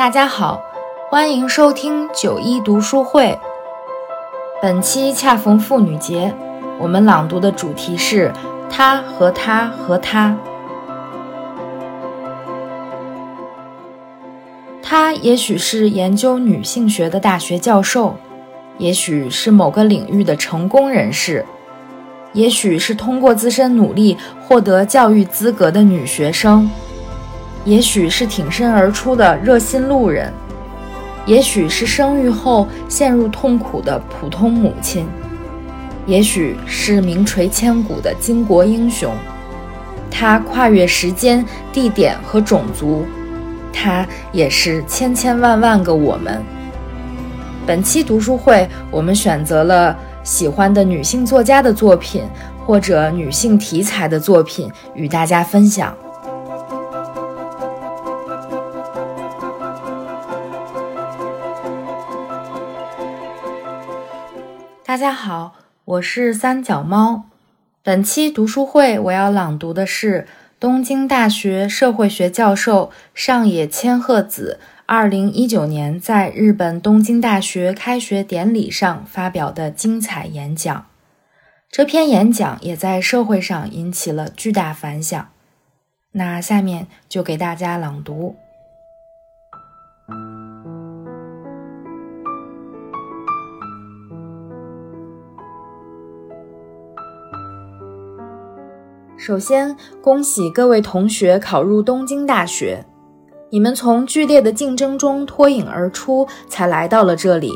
大家好，欢迎收听九一读书会。本期恰逢妇女节，我们朗读的主题是“她和他和她”。他也许是研究女性学的大学教授，也许是某个领域的成功人士，也许是通过自身努力获得教育资格的女学生。也许是挺身而出的热心路人，也许是生育后陷入痛苦的普通母亲，也许是名垂千古的巾帼英雄。他跨越时间、地点和种族，他也是千千万万个我们。本期读书会，我们选择了喜欢的女性作家的作品，或者女性题材的作品，与大家分享。大家好，我是三脚猫。本期读书会我要朗读的是东京大学社会学教授上野千鹤子二零一九年在日本东京大学开学典礼上发表的精彩演讲。这篇演讲也在社会上引起了巨大反响。那下面就给大家朗读。首先，恭喜各位同学考入东京大学。你们从剧烈的竞争中脱颖而出，才来到了这里。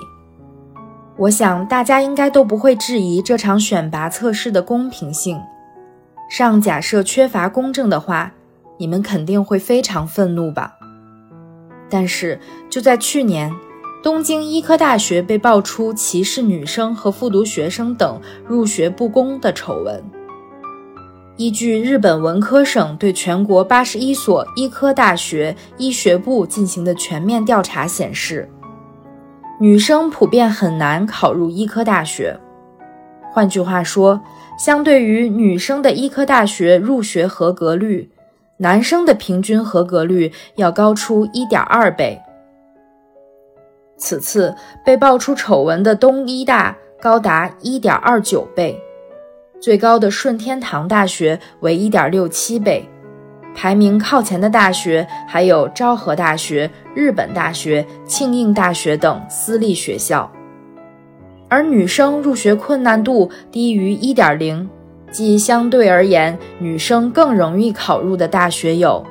我想大家应该都不会质疑这场选拔测试的公平性。上假设缺乏公正的话，你们肯定会非常愤怒吧？但是就在去年，东京医科大学被爆出歧视女生和复读学生等入学不公的丑闻。依据日本文科省对全国八十一所医科大学医学部进行的全面调查显示，女生普遍很难考入医科大学。换句话说，相对于女生的医科大学入学合格率，男生的平均合格率要高出一点二倍。此次被爆出丑闻的东医大高达一点二九倍。最高的顺天堂大学为一点六七倍，排名靠前的大学还有昭和大学、日本大学、庆应大学等私立学校。而女生入学困难度低于一点零，即相对而言女生更容易考入的大学有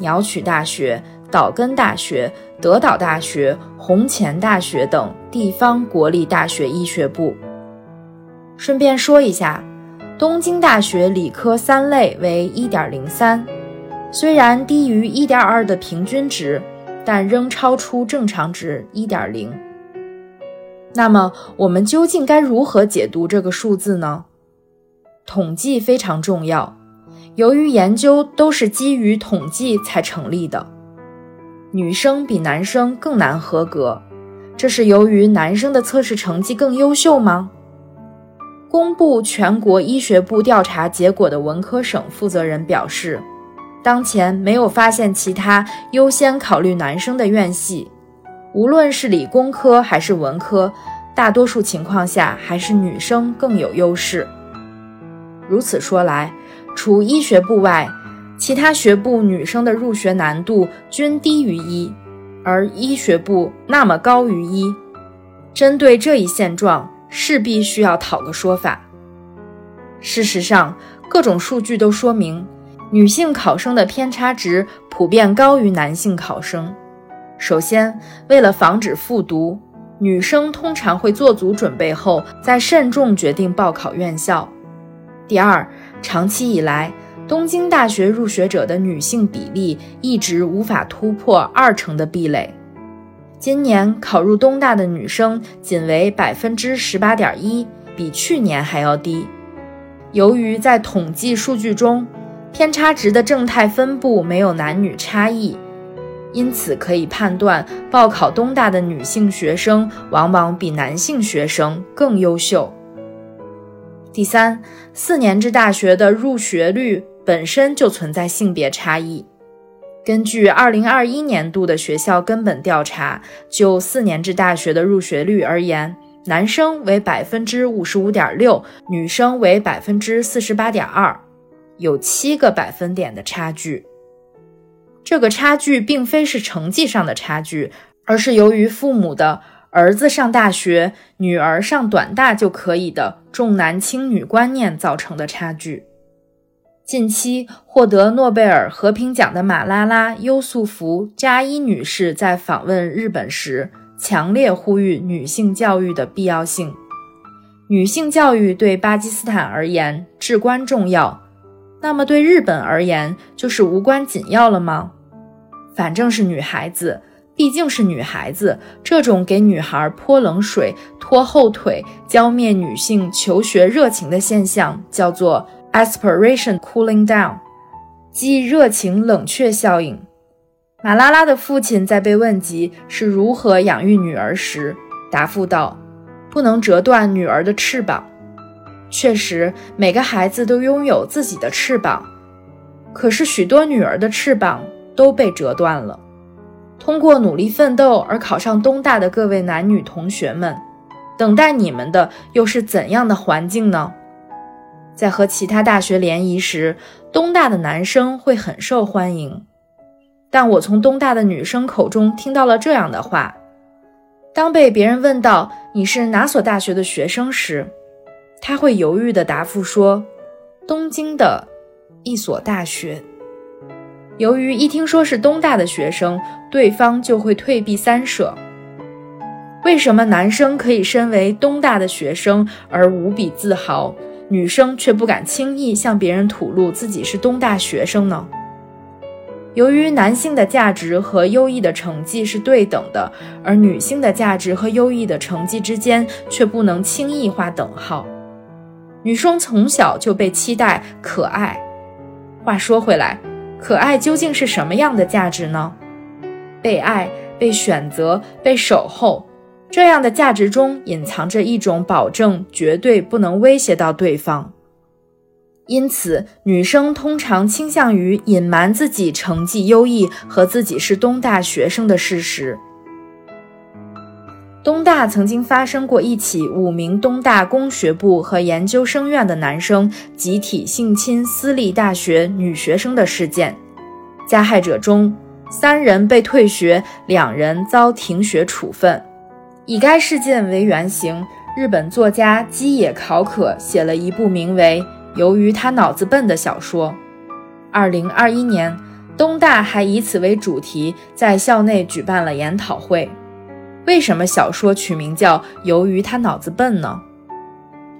鸟取大学、岛根大学、德岛大学、弘前大学等地方国立大学医学部。顺便说一下。东京大学理科三类为一点零三，虽然低于一点二的平均值，但仍超出正常值一点零。那么，我们究竟该如何解读这个数字呢？统计非常重要，由于研究都是基于统计才成立的。女生比男生更难合格，这是由于男生的测试成绩更优秀吗？公布全国医学部调查结果的文科省负责人表示，当前没有发现其他优先考虑男生的院系，无论是理工科还是文科，大多数情况下还是女生更有优势。如此说来，除医学部外，其他学部女生的入学难度均低于一，而医学部那么高于一。针对这一现状。势必需要讨个说法。事实上，各种数据都说明，女性考生的偏差值普遍高于男性考生。首先，为了防止复读，女生通常会做足准备后再慎重决定报考院校。第二，长期以来，东京大学入学者的女性比例一直无法突破二成的壁垒。今年考入东大的女生仅为百分之十八点一，比去年还要低。由于在统计数据中，偏差值的正态分布没有男女差异，因此可以判断报考东大的女性学生往往比男性学生更优秀。第三，四年制大学的入学率本身就存在性别差异。根据2021年度的学校根本调查，就四年制大学的入学率而言，男生为百分之五十五点六，女生为百分之四十八点二，有七个百分点的差距。这个差距并非是成绩上的差距，而是由于父母的儿子上大学，女儿上短大就可以的重男轻女观念造成的差距。近期获得诺贝尔和平奖的马拉拉·优素福·扎伊女士在访问日本时，强烈呼吁女性教育的必要性。女性教育对巴基斯坦而言至关重要，那么对日本而言就是无关紧要了吗？反正是女孩子，毕竟是女孩子，这种给女孩泼冷水、拖后腿、浇灭女性求学热情的现象，叫做。Aspiration cooling down，即热情冷却效应。马拉拉的父亲在被问及是如何养育女儿时，答复道：“不能折断女儿的翅膀。”确实，每个孩子都拥有自己的翅膀，可是许多女儿的翅膀都被折断了。通过努力奋斗而考上东大的各位男女同学们，等待你们的又是怎样的环境呢？在和其他大学联谊时，东大的男生会很受欢迎，但我从东大的女生口中听到了这样的话：当被别人问到你是哪所大学的学生时，他会犹豫地答复说：“东京的一所大学。”由于一听说是东大的学生，对方就会退避三舍。为什么男生可以身为东大的学生而无比自豪？女生却不敢轻易向别人吐露自己是东大学生呢。由于男性的价值和优异的成绩是对等的，而女性的价值和优异的成绩之间却不能轻易划等号。女生从小就被期待可爱。话说回来，可爱究竟是什么样的价值呢？被爱、被选择、被守候。这样的价值中隐藏着一种保证，绝对不能威胁到对方。因此，女生通常倾向于隐瞒自己成绩优异和自己是东大学生的事实。东大曾经发生过一起五名东大工学部和研究生院的男生集体性侵私立大学女学生的事件，加害者中三人被退学，两人遭停学处分。以该事件为原型，日本作家基野考可写了一部名为《由于他脑子笨》的小说。二零二一年，东大还以此为主题在校内举办了研讨会。为什么小说取名叫《由于他脑子笨》呢？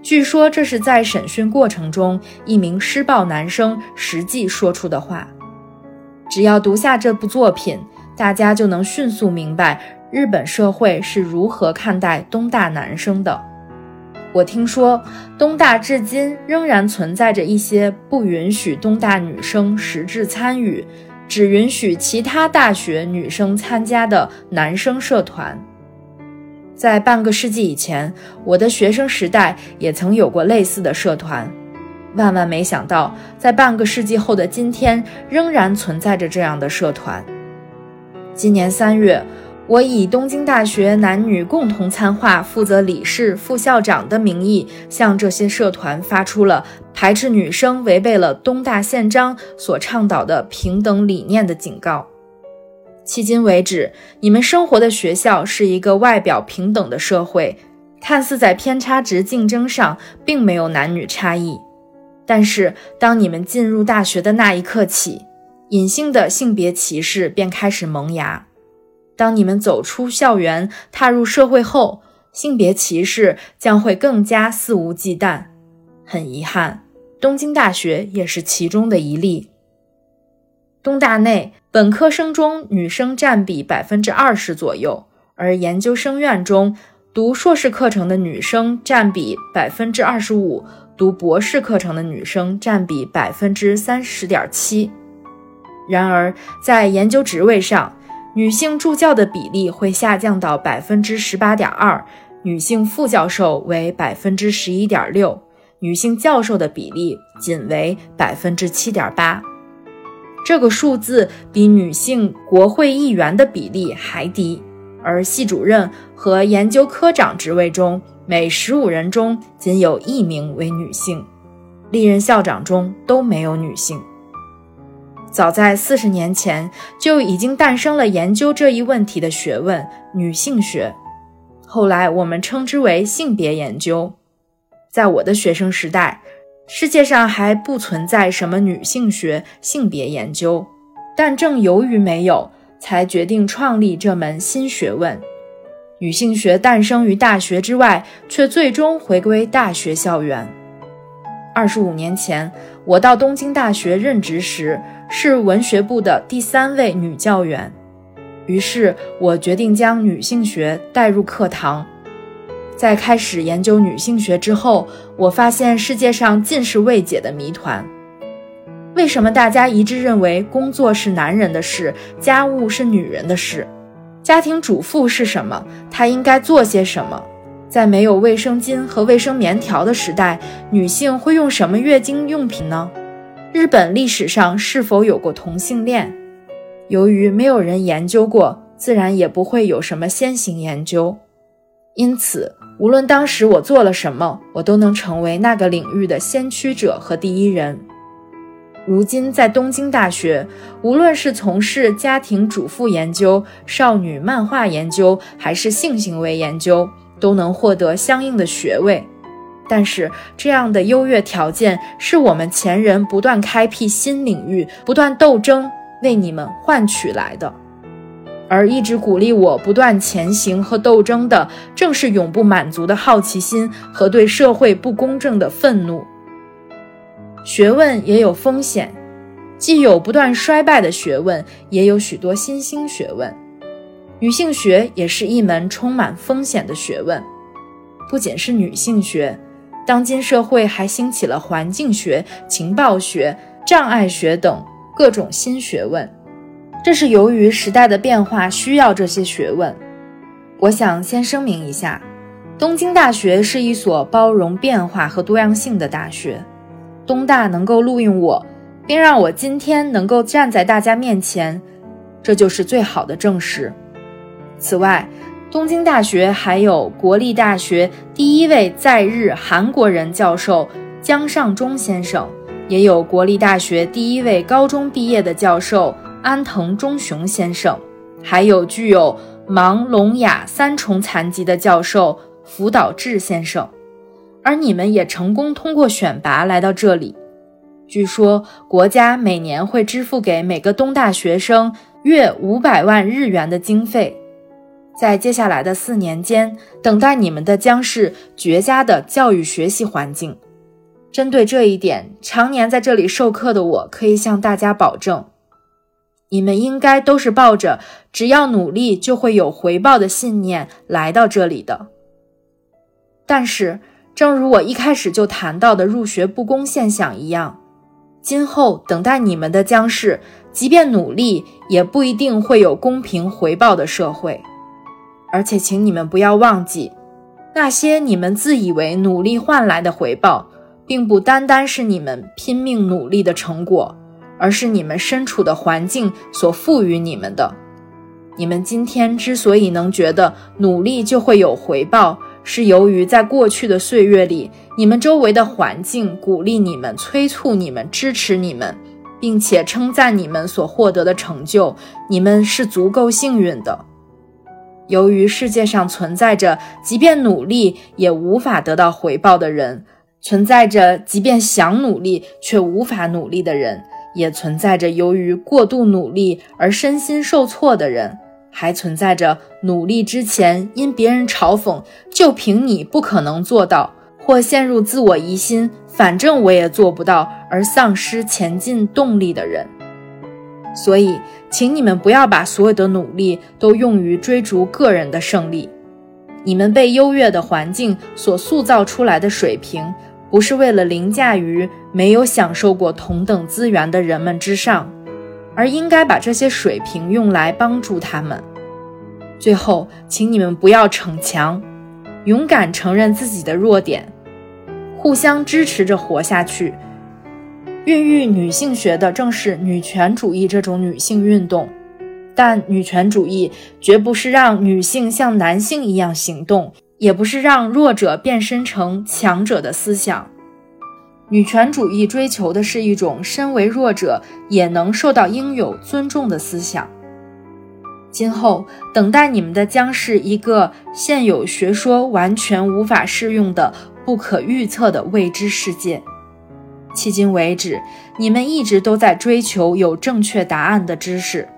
据说这是在审讯过程中一名施暴男生实际说出的话。只要读下这部作品，大家就能迅速明白。日本社会是如何看待东大男生的？我听说东大至今仍然存在着一些不允许东大女生实质参与，只允许其他大学女生参加的男生社团。在半个世纪以前，我的学生时代也曾有过类似的社团。万万没想到，在半个世纪后的今天，仍然存在着这样的社团。今年三月。我以东京大学男女共同参画、负责理事、副校长的名义，向这些社团发出了排斥女生违背了东大宪章所倡导的平等理念的警告。迄今为止，你们生活的学校是一个外表平等的社会，看似在偏差值竞争上并没有男女差异。但是，当你们进入大学的那一刻起，隐性的性别歧视便开始萌芽。当你们走出校园，踏入社会后，性别歧视将会更加肆无忌惮。很遗憾，东京大学也是其中的一例。东大内本科生中女生占比百分之二十左右，而研究生院中读硕士课程的女生占比百分之二十五，读博士课程的女生占比百分之三十点七。然而，在研究职位上，女性助教的比例会下降到百分之十八点二，女性副教授为百分之十一点六，女性教授的比例仅为百分之七点八。这个数字比女性国会议员的比例还低，而系主任和研究科长职位中，每十五人中仅有一名为女性，历任校长中都没有女性。早在四十年前，就已经诞生了研究这一问题的学问——女性学，后来我们称之为性别研究。在我的学生时代，世界上还不存在什么女性学、性别研究，但正由于没有，才决定创立这门新学问。女性学诞生于大学之外，却最终回归大学校园。二十五年前，我到东京大学任职时，是文学部的第三位女教员，于是我决定将女性学带入课堂。在开始研究女性学之后，我发现世界上尽是未解的谜团。为什么大家一致认为工作是男人的事，家务是女人的事？家庭主妇是什么？她应该做些什么？在没有卫生巾和卫生棉条的时代，女性会用什么月经用品呢？日本历史上是否有过同性恋？由于没有人研究过，自然也不会有什么先行研究。因此。无论当时我做了什么，我都能成为那个领域的先驱者和第一人。如今在东京大学，无论是从事家庭主妇研究、少女漫画研究，还是性行为研究，都能获得相应的学位。但是，这样的优越条件是我们前人不断开辟新领域、不断斗争为你们换取来的。而一直鼓励我不断前行和斗争的，正是永不满足的好奇心和对社会不公正的愤怒。学问也有风险，既有不断衰败的学问，也有许多新兴学问。女性学也是一门充满风险的学问。不仅是女性学，当今社会还兴起了环境学、情报学、障碍学等各种新学问。这是由于时代的变化需要这些学问。我想先声明一下，东京大学是一所包容变化和多样性的大学。东大能够录用我，并让我今天能够站在大家面前，这就是最好的证实。此外，东京大学还有国立大学第一位在日韩国人教授江尚中先生，也有国立大学第一位高中毕业的教授。安藤忠雄先生，还有具有盲聋哑三重残疾的教授福岛智先生，而你们也成功通过选拔来到这里。据说国家每年会支付给每个东大学生约五百万日元的经费，在接下来的四年间，等待你们的将是绝佳的教育学习环境。针对这一点，常年在这里授课的我可以向大家保证。你们应该都是抱着只要努力就会有回报的信念来到这里的。但是，正如我一开始就谈到的入学不公现象一样，今后等待你们的将是，即便努力也不一定会有公平回报的社会。而且，请你们不要忘记，那些你们自以为努力换来的回报，并不单单是你们拼命努力的成果。而是你们身处的环境所赋予你们的。你们今天之所以能觉得努力就会有回报，是由于在过去的岁月里，你们周围的环境鼓励你们、催促你们、支持你们，并且称赞你们所获得的成就。你们是足够幸运的。由于世界上存在着即便努力也无法得到回报的人，存在着即便想努力却无法努力的人。也存在着由于过度努力而身心受挫的人，还存在着努力之前因别人嘲讽就凭你不可能做到，或陷入自我疑心，反正我也做不到而丧失前进动力的人。所以，请你们不要把所有的努力都用于追逐个人的胜利。你们被优越的环境所塑造出来的水平。不是为了凌驾于没有享受过同等资源的人们之上，而应该把这些水平用来帮助他们。最后，请你们不要逞强，勇敢承认自己的弱点，互相支持着活下去。孕育女性学的正是女权主义这种女性运动，但女权主义绝不是让女性像男性一样行动，也不是让弱者变身成强者的思想。女权主义追求的是一种身为弱者也能受到应有尊重的思想。今后等待你们的将是一个现有学说完全无法适用的不可预测的未知世界。迄今为止，你们一直都在追求有正确答案的知识。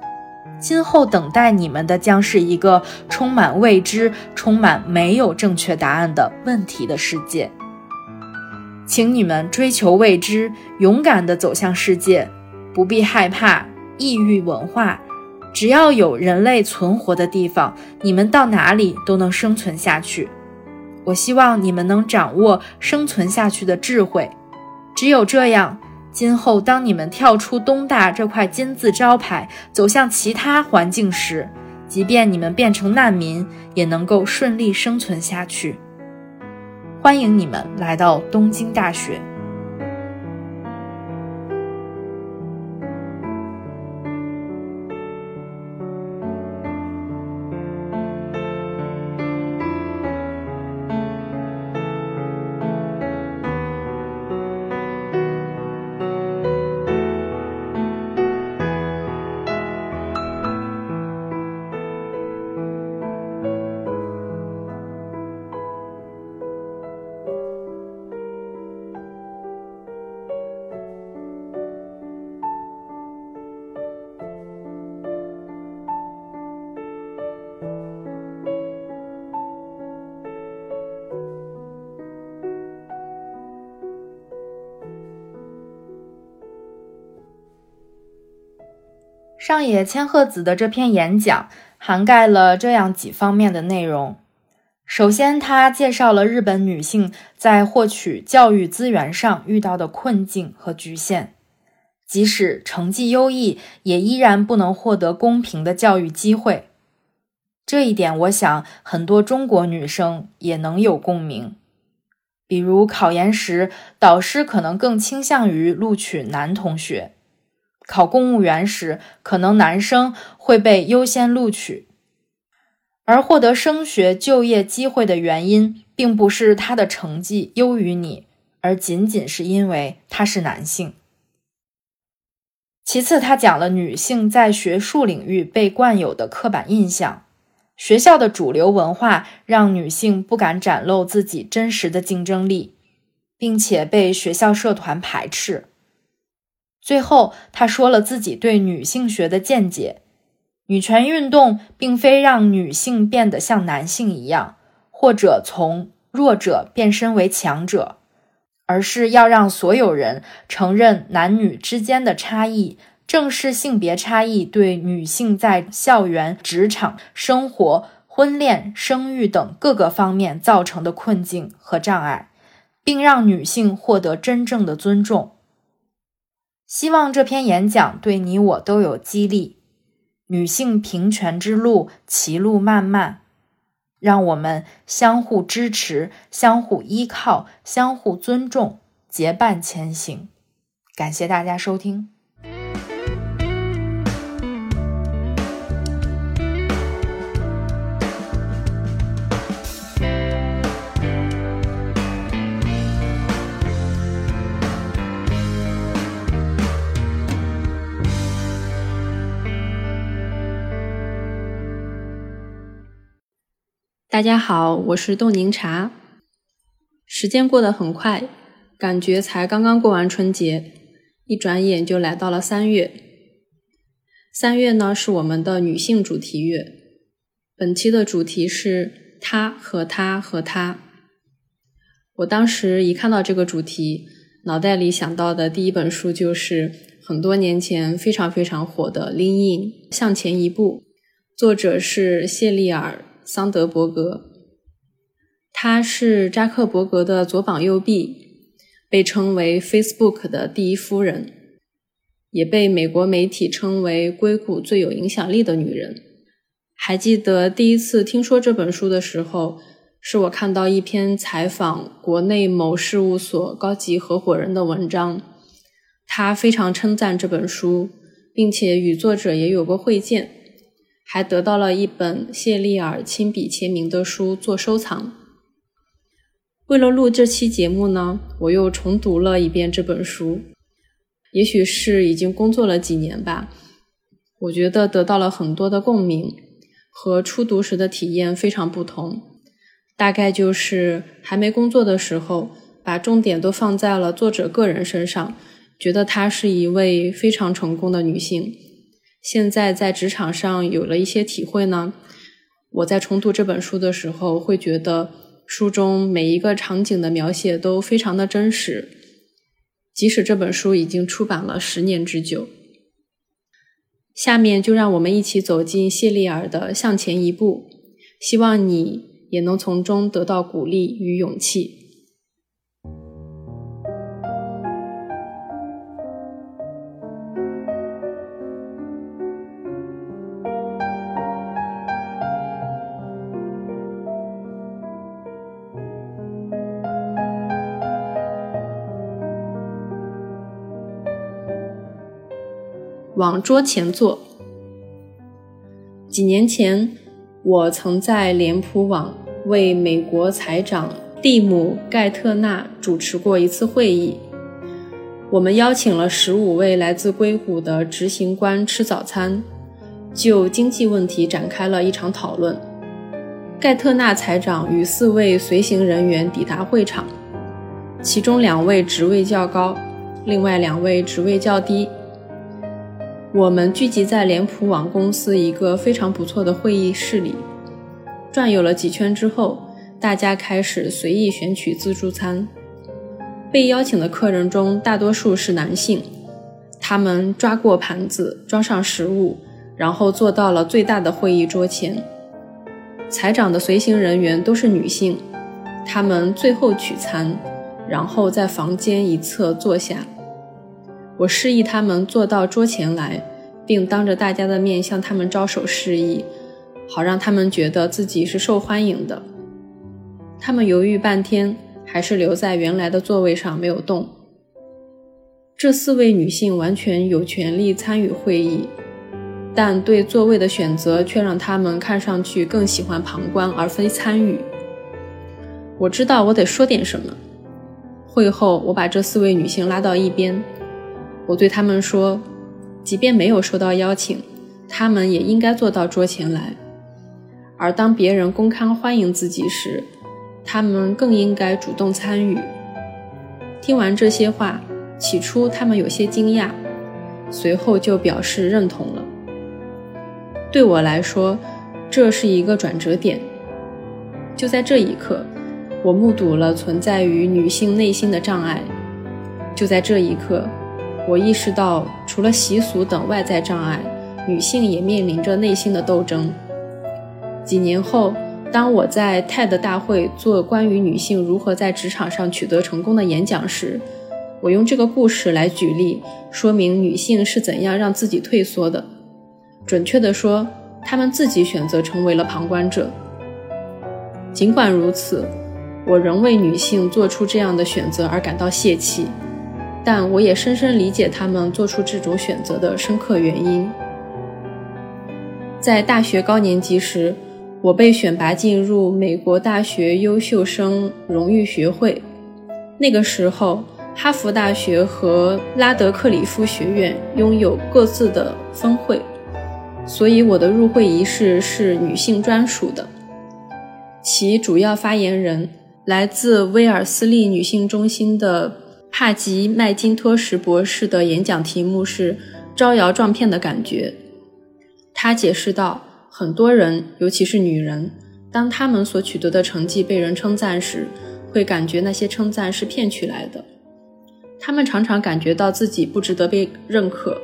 今后等待你们的将是一个充满未知、充满没有正确答案的问题的世界。请你们追求未知，勇敢地走向世界，不必害怕异域文化。只要有人类存活的地方，你们到哪里都能生存下去。我希望你们能掌握生存下去的智慧。只有这样，今后当你们跳出东大这块金字招牌，走向其他环境时，即便你们变成难民，也能够顺利生存下去。欢迎你们来到东京大学。上野千鹤子的这篇演讲涵盖了这样几方面的内容。首先，他介绍了日本女性在获取教育资源上遇到的困境和局限，即使成绩优异，也依然不能获得公平的教育机会。这一点，我想很多中国女生也能有共鸣。比如，考研时，导师可能更倾向于录取男同学。考公务员时，可能男生会被优先录取，而获得升学就业机会的原因，并不是他的成绩优于你，而仅仅是因为他是男性。其次，他讲了女性在学术领域被惯有的刻板印象，学校的主流文化让女性不敢展露自己真实的竞争力，并且被学校社团排斥。最后，他说了自己对女性学的见解：女权运动并非让女性变得像男性一样，或者从弱者变身为强者，而是要让所有人承认男女之间的差异，正视性别差异对女性在校园、职场、生活、婚恋、生育等各个方面造成的困境和障碍，并让女性获得真正的尊重。希望这篇演讲对你我都有激励。女性平权之路歧路漫漫，让我们相互支持、相互依靠、相互尊重，结伴前行。感谢大家收听。大家好，我是冻柠茶。时间过得很快，感觉才刚刚过完春节，一转眼就来到了三月。三月呢是我们的女性主题月，本期的主题是她和她和她。我当时一看到这个主题，脑袋里想到的第一本书就是很多年前非常非常火的《Lean In》向前一步，作者是谢丽尔。桑德伯格，他是扎克伯格的左膀右臂，被称为 Facebook 的第一夫人，也被美国媒体称为硅谷最有影响力的女人。还记得第一次听说这本书的时候，是我看到一篇采访国内某事务所高级合伙人的文章，他非常称赞这本书，并且与作者也有过会见，还得到了一本谢丽尔亲笔签名的书做收藏。为了录这期节目呢，我又重读了一遍这本书。也许是已经工作了几年吧，我觉得得到了很多的共鸣，和初读时的体验非常不同。大概就是还没工作的时候，把重点都放在了作者个人身上，觉得她是一位非常成功的女性。现在在职场上有了一些体会呢，我在重读这本书的时候，会觉得书中每一个场景的描写都非常的真实。即使这本书已经出版了十年之久，下面就让我们一起走进谢丽尔的《向前一步》，希望你也能从中得到鼓励与勇气。往桌前坐。几年前，我曾在脸谱网为美国财长蒂姆·盖特纳主持过一次会议。我们邀请了十五位来自硅谷的执行官吃早餐，就经济问题展开了一场讨论。盖特纳财长与四位随行人员抵达会场，其中两位职位较高，另外两位职位较低。我们聚集在脸谱网公司一个非常不错的会议室里，转悠了几圈之后，大家开始随意选取自助餐。被邀请的客人中，大多数是男性，他们抓过盘子，装上食物，然后坐到了最大的会议桌前。财长的随行人员都是女性，他们最后取餐，然后在房间一侧坐下。我示意他们坐到桌前来，并当着大家的面向他们招手示意，好让他们觉得自己是受欢迎的。他们犹豫半天，还是留在原来的座位上没有动。这四位女性完全有权利参与会议，但对座位的选择却让他们看上去更喜欢旁观而非参与。我知道我得说点什么。会后，我把这四位女性拉到一边。我对他们说：“即便没有收到邀请，他们也应该坐到桌前来。而当别人公开欢迎自己时，他们更应该主动参与。”听完这些话，起初他们有些惊讶，随后就表示认同了。对我来说，这是一个转折点。就在这一刻，我目睹了存在于女性内心的障碍。就在这一刻。我意识到，除了习俗等外在障碍，女性也面临着内心的斗争。几年后，当我在 TED 大会做关于女性如何在职场上取得成功的演讲时，我用这个故事来举例，说明女性是怎样让自己退缩的。准确地说，她们自己选择成为了旁观者。尽管如此，我仍为女性做出这样的选择而感到泄气。但我也深深理解他们做出这种选择的深刻原因。在大学高年级时，我被选拔进入美国大学优秀生荣誉学会。那个时候，哈佛大学和拉德克里夫学院拥有各自的分会，所以我的入会仪式是女性专属的。其主要发言人来自威尔斯利女性中心的。帕吉·麦金托什博士的演讲题目是“招摇撞骗的感觉”。他解释道：“很多人，尤其是女人，当他们所取得的成绩被人称赞时，会感觉那些称赞是骗取来的。他们常常感觉到自己不值得被认可，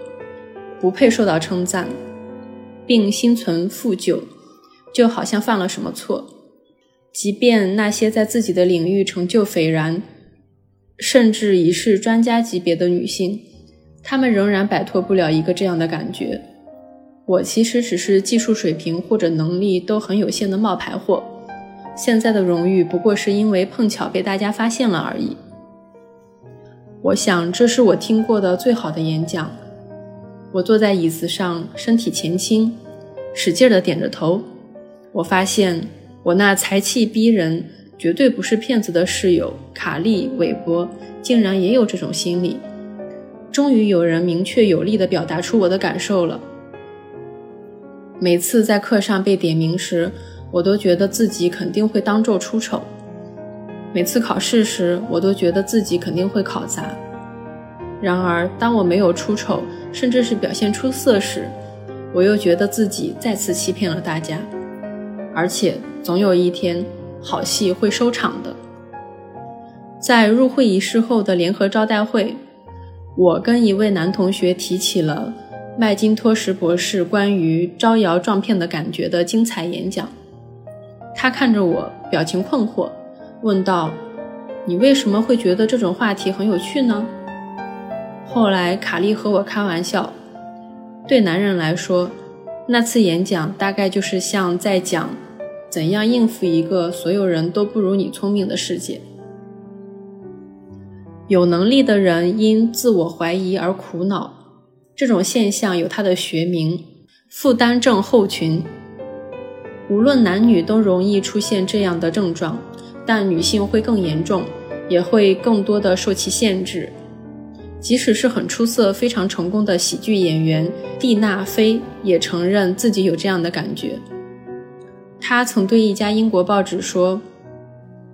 不配受到称赞，并心存负疚，就好像犯了什么错。即便那些在自己的领域成就斐然。”甚至已是专家级别的女性，她们仍然摆脱不了一个这样的感觉：我其实只是技术水平或者能力都很有限的冒牌货。现在的荣誉不过是因为碰巧被大家发现了而已。我想这是我听过的最好的演讲。我坐在椅子上，身体前倾，使劲地点着头。我发现我那才气逼人、绝对不是骗子的室友卡利·韦伯竟然也有这种心理。终于有人明确有力地表达出我的感受了。每次在课上被点名时，我都觉得自己肯定会当众出丑；每次考试时，我都觉得自己肯定会考砸。然而，当我没有出丑，甚至是表现出色时，我又觉得自己再次欺骗了大家。而且，总有一天，好戏会收场的。在入会仪式后的联合招待会，我跟一位男同学提起了麦金托什博士关于招摇撞骗的感觉的精彩演讲。他看着我，表情困惑，问道：“你为什么会觉得这种话题很有趣呢？”后来，卡利和我开玩笑，对男人来说，那次演讲大概就是像在讲怎样应付一个所有人都不如你聪明的世界。有能力的人因自我怀疑而苦恼，这种现象有它的学名——负担症候群。无论男女都容易出现这样的症状，但女性会更严重，也会更多的受其限制。即使是很出色、非常成功的喜剧演员蒂娜·菲也承认自己有这样的感觉。他曾对一家英国报纸说：“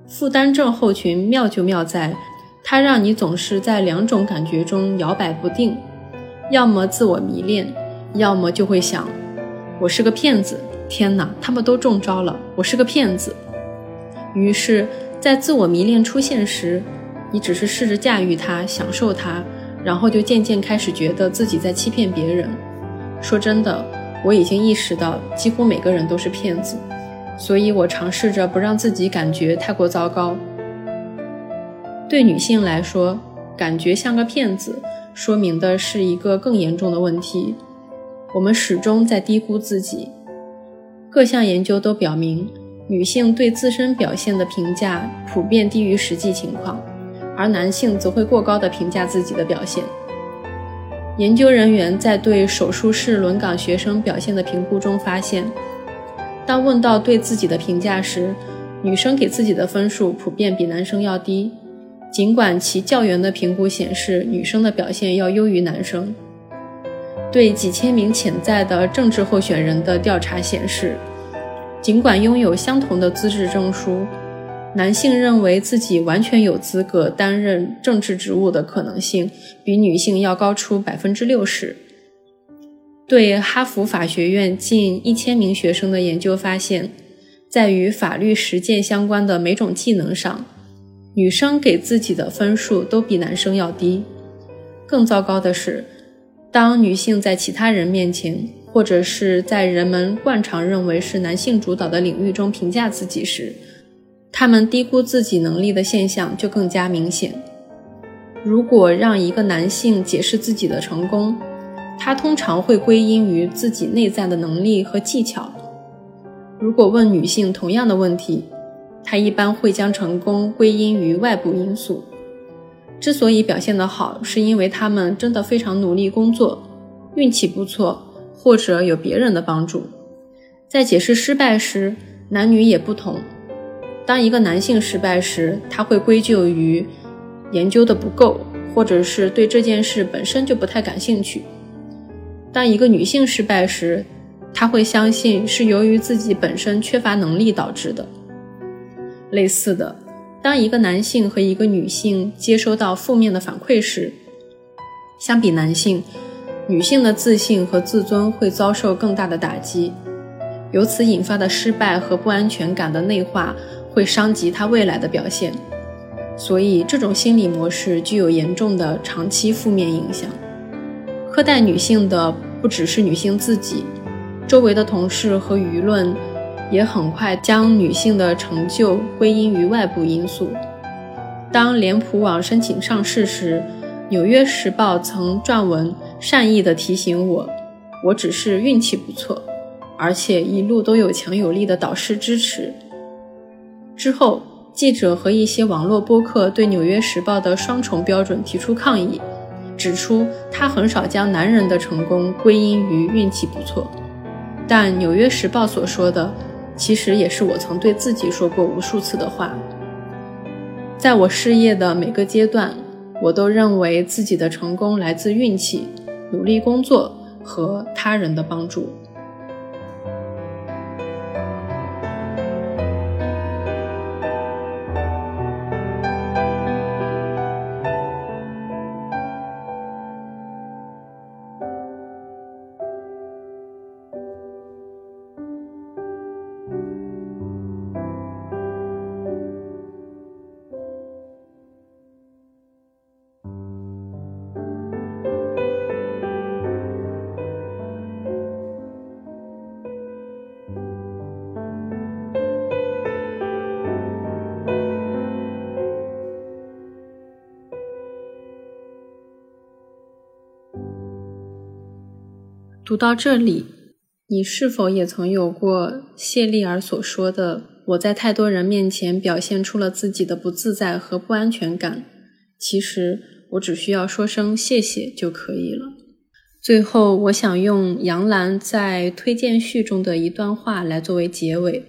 负担症候群妙就妙在，它让你总是在两种感觉中摇摆不定，要么自我迷恋，要么就会想，我是个骗子。”天哪，他们都中招了！我是个骗子。于是，在自我迷恋出现时，你只是试着驾驭它，享受它，然后就渐渐开始觉得自己在欺骗别人。说真的，我已经意识到，几乎每个人都是骗子，所以我尝试着不让自己感觉太过糟糕。对女性来说，感觉像个骗子，说明的是一个更严重的问题：我们始终在低估自己。各项研究都表明，女性对自身表现的评价普遍低于实际情况，而男性则会过高的评价自己的表现。研究人员在对手术室轮岗学生表现的评估中发现，当问到对自己的评价时，女生给自己的分数普遍比男生要低，尽管其教员的评估显示女生的表现要优于男生。对几千名潜在的政治候选人的调查显示，尽管拥有相同的资质证书，男性认为自己完全有资格担任政治职务的可能性比女性要高出百分之六十。对哈佛法学院近一千名学生的研究发现，在与法律实践相关的每种技能上，女生给自己的分数都比男生要低。更糟糕的是。当女性在其他人面前，或者是在人们惯常认为是男性主导的领域中评价自己时，他们低估自己能力的现象就更加明显。如果让一个男性解释自己的成功，他通常会归因于自己内在的能力和技巧；如果问女性同样的问题，他一般会将成功归因于外部因素。之所以表现得好，是因为他们真的非常努力工作，运气不错，或者有别人的帮助。在解释失败时，男女也不同。当一个男性失败时，他会归咎于研究的不够，或者是对这件事本身就不太感兴趣；当一个女性失败时，她会相信是由于自己本身缺乏能力导致的。类似的。当一个男性和一个女性接收到负面的反馈时，相比男性，女性的自信和自尊会遭受更大的打击，由此引发的失败和不安全感的内化会伤及她未来的表现。所以，这种心理模式具有严重的长期负面影响。苛待女性的不只是女性自己，周围的同事和舆论。也很快将女性的成就归因于外部因素。当脸谱网申请上市时，《纽约时报》曾撰文善意地提醒我：“我只是运气不错，而且一路都有强有力的导师支持。”之后，记者和一些网络播客对《纽约时报》的双重标准提出抗议，指出他很少将男人的成功归因于运气不错。但《纽约时报》所说的，其实也是我曾对自己说过无数次的话。在我事业的每个阶段，我都认为自己的成功来自运气、努力工作和他人的帮助。读到这里，你是否也曾有过谢丽尔所说的“我在太多人面前表现出了自己的不自在和不安全感”？其实我只需要说声谢谢就可以了。最后，我想用杨澜在推荐序中的一段话来作为结尾，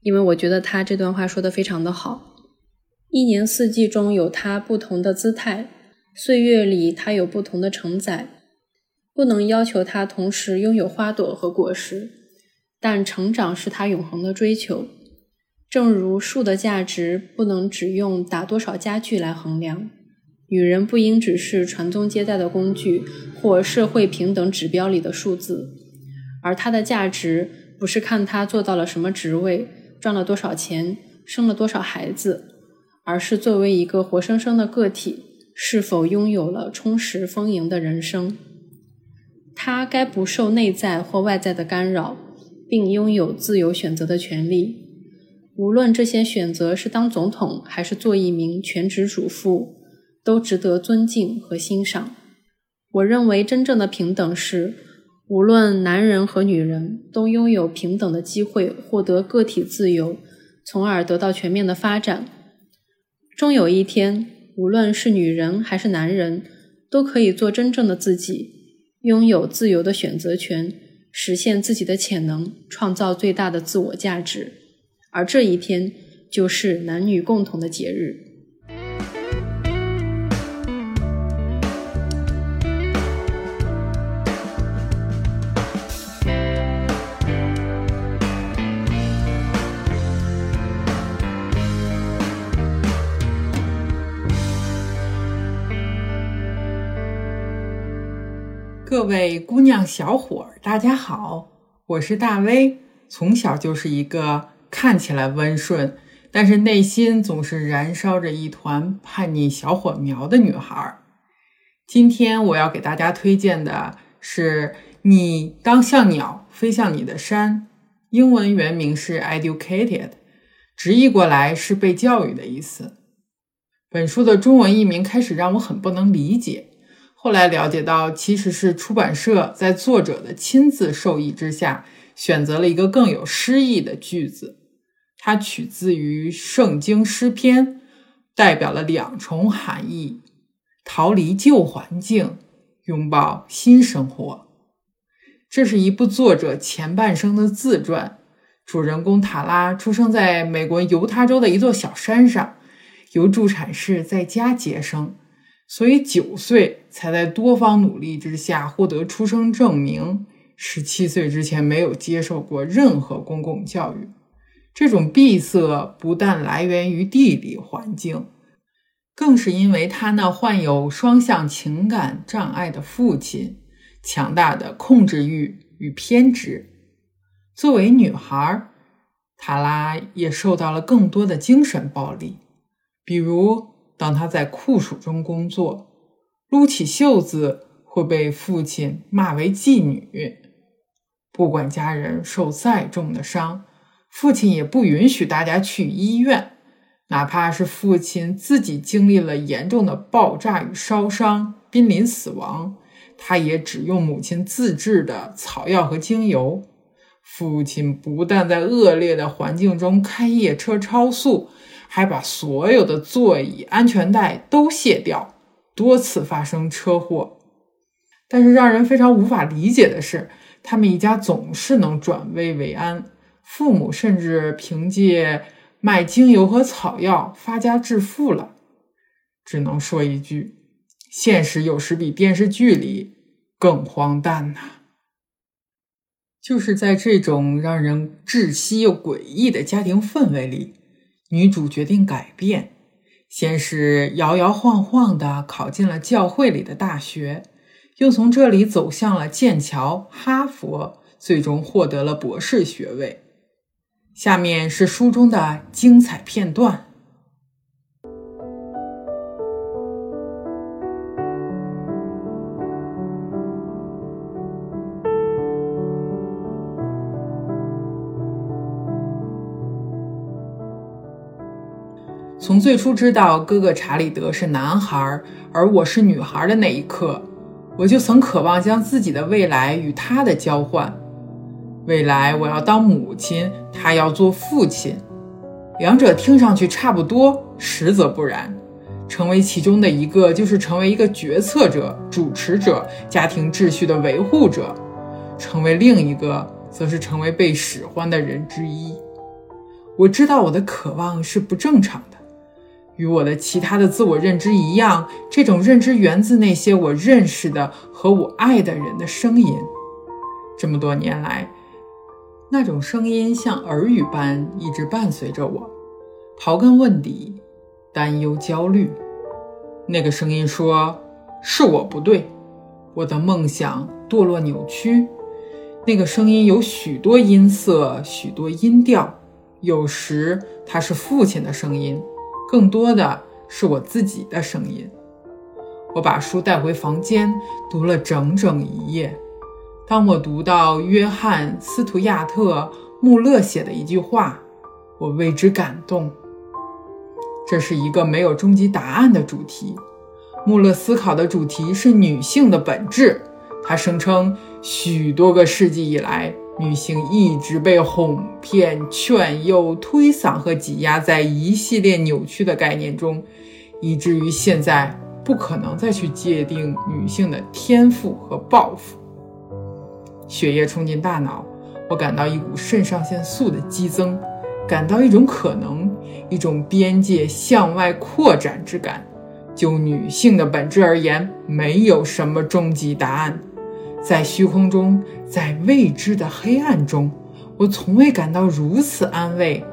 因为我觉得他这段话说的非常的好。一年四季中有它不同的姿态，岁月里它有不同的承载。不能要求它同时拥有花朵和果实，但成长是它永恒的追求。正如树的价值不能只用打多少家具来衡量，女人不应只是传宗接代的工具或社会平等指标里的数字，而她的价值不是看她做到了什么职位、赚了多少钱、生了多少孩子，而是作为一个活生生的个体，是否拥有了充实丰盈的人生。他该不受内在或外在的干扰，并拥有自由选择的权利。无论这些选择是当总统还是做一名全职主妇，都值得尊敬和欣赏。我认为真正的平等是，无论男人和女人都拥有平等的机会获得个体自由，从而得到全面的发展。终有一天，无论是女人还是男人，都可以做真正的自己。拥有自由的选择权，实现自己的潜能，创造最大的自我价值，而这一天就是男女共同的节日。各位姑娘小伙儿，大家好，我是大威。从小就是一个看起来温顺，但是内心总是燃烧着一团叛逆小火苗的女孩。今天我要给大家推荐的是《你当像鸟飞向你的山》，英文原名是 Educated，直译过来是被教育的意思。本书的中文译名开始让我很不能理解。后来了解到，其实是出版社在作者的亲自授意之下，选择了一个更有诗意的句子。它取自于圣经诗篇，代表了两重含义：逃离旧环境，拥抱新生活。这是一部作者前半生的自传。主人公塔拉出生在美国犹他州的一座小山上，由助产士在家接生。所以九岁才在多方努力之下获得出生证明。十七岁之前没有接受过任何公共教育。这种闭塞不但来源于地理环境，更是因为他那患有双向情感障碍的父亲强大的控制欲与偏执。作为女孩，塔拉也受到了更多的精神暴力，比如。当他在酷暑中工作，撸起袖子会被父亲骂为妓女。不管家人受再重的伤，父亲也不允许大家去医院。哪怕是父亲自己经历了严重的爆炸与烧伤，濒临死亡，他也只用母亲自制的草药和精油。父亲不但在恶劣的环境中开夜车超速。还把所有的座椅、安全带都卸掉，多次发生车祸。但是让人非常无法理解的是，他们一家总是能转危为安，父母甚至凭借卖精油和草药发家致富了。只能说一句，现实有时比电视剧里更荒诞呐！就是在这种让人窒息又诡异的家庭氛围里，女主决定改变，先是摇摇晃晃地考进了教会里的大学。又从这里走向了剑桥、哈佛，最终获得了博士学位。下面是书中的精彩片段。从最初知道哥哥查理德是男孩，而我是女孩的那一刻。我就曾渴望将自己的未来与他的交换。未来我要当母亲，他要做父亲，两者听上去差不多，实则不然。成为其中的一个，就是成为一个决策者、主持者、家庭秩序的维护者；成为另一个，则是成为被使唤的人之一。我知道我的渴望是不正常的。与我的其他的自我认知一样，这种认知源自那些我认识的和我爱的人的声音。这么多年来，那种声音像耳语般一直伴随着我，刨根问底，担忧、焦虑。那个声音说：“是我不对，我的梦想堕落扭曲。”那个声音有许多音色，许多音调，有时它是父亲的声音。更多的是我自己的声音。我把书带回房间，读了整整一夜。当我读到约翰·斯图亚特·穆勒写的一句话，我为之感动。这是一个没有终极答案的主题。穆勒思考的主题是女性的本质。他声称，许多个世纪以来。女性一直被哄骗、劝诱、推搡和挤压在一系列扭曲的概念中，以至于现在不可能再去界定女性的天赋和抱负。血液冲进大脑，我感到一股肾上腺素的激增，感到一种可能，一种边界向外扩展之感。就女性的本质而言，没有什么终极答案。在虚空中，在未知的黑暗中，我从未感到如此安慰。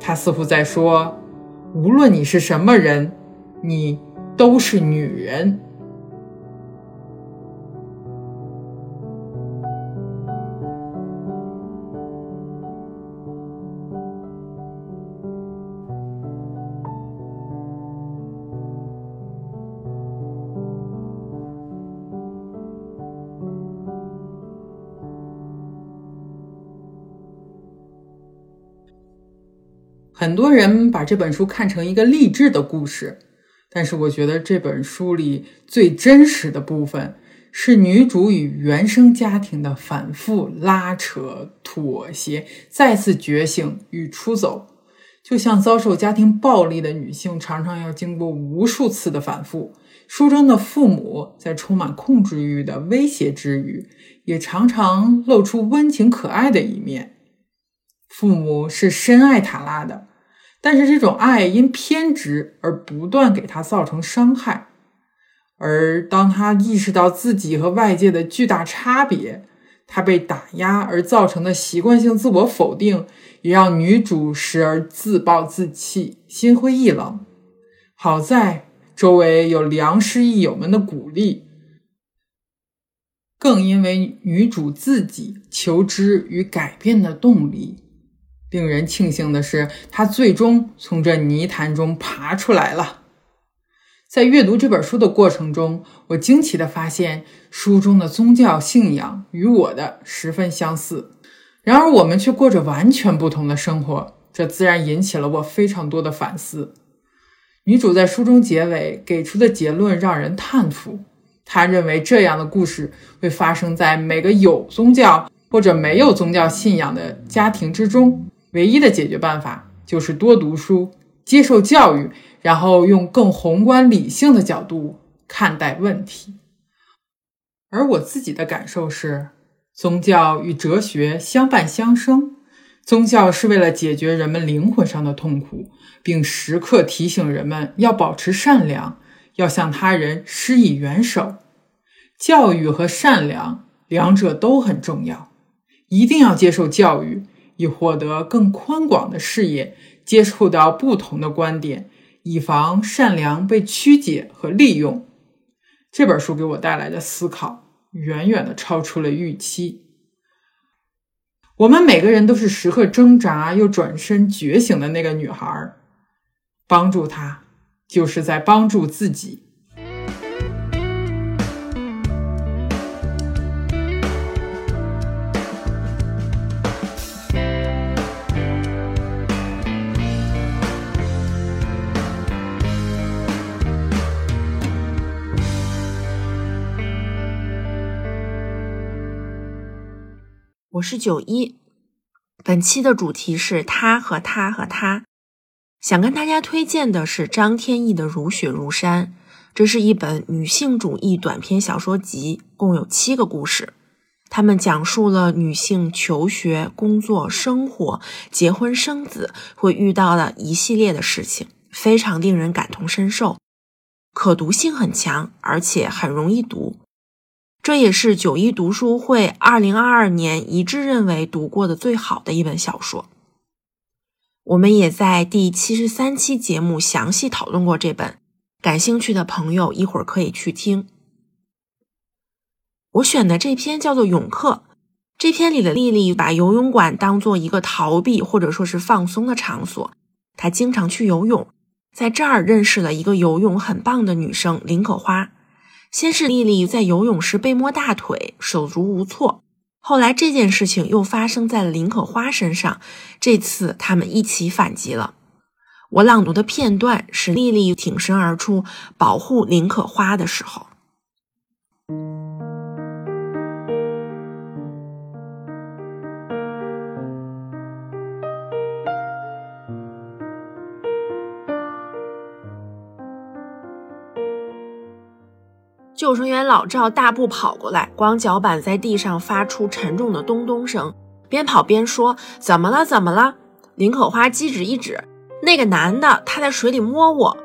他似乎在说：“无论你是什么人，你都是女人。”多人把这本书看成一个励志的故事，但是我觉得这本书里最真实的部分是女主与原生家庭的反复拉扯、妥协、再次觉醒与出走。就像遭受家庭暴力的女性，常常要经过无数次的反复。书中的父母在充满控制欲的威胁之余，也常常露出温情可爱的一面。父母是深爱塔拉的。但是这种爱因偏执而不断给他造成伤害，而当他意识到自己和外界的巨大差别，他被打压而造成的习惯性自我否定，也让女主时而自暴自弃、心灰意冷。好在周围有良师益友们的鼓励，更因为女主自己求知与改变的动力。令人庆幸的是，他最终从这泥潭中爬出来了。在阅读这本书的过程中，我惊奇地发现，书中的宗教信仰与我的十分相似，然而我们却过着完全不同的生活，这自然引起了我非常多的反思。女主在书中结尾给出的结论让人叹服，她认为这样的故事会发生在每个有宗教或者没有宗教信仰的家庭之中。唯一的解决办法就是多读书，接受教育，然后用更宏观理性的角度看待问题。而我自己的感受是，宗教与哲学相伴相生。宗教是为了解决人们灵魂上的痛苦，并时刻提醒人们要保持善良，要向他人施以援手。教育和善良两者都很重要，一定要接受教育，以获得更宽广的视野，接触到不同的观点，以防善良被曲解和利用。这本书给我带来的思考，远远的超出了预期。我们每个人都是时刻挣扎又转身觉醒的那个女孩，帮助她，就是在帮助自己。我是九一，本期的主题是他和他和他，想跟大家推荐的是张天翼的《如雪如山》，这是一本女性主义短篇小说集，共有七个故事，他们讲述了女性求学、工作、生活、结婚、生子会遇到的一系列的事情，非常令人感同身受，可读性很强，而且很容易读。这也是九一读书会二零二二年一致认为读过的最好的一本小说。我们也在第七十三期节目详细讨论过这本，感兴趣的朋友一会儿可以去听。我选的这篇叫做《泳客》，这篇里的丽丽把游泳馆当做一个逃避或者说是放松的场所，她经常去游泳，在这儿认识了一个游泳很棒的女生林可花。先是丽丽在游泳时被摸大腿，手足无措。后来这件事情又发生在了林可花身上，这次他们一起反击了。我朗读的片段是丽丽挺身而出保护林可花的时候。救生员老赵大步跑过来，光脚板在地上发出沉重的咚咚声，边跑边说：“怎么了？怎么了？”林可花机指一指，那个男的，他在水里摸我。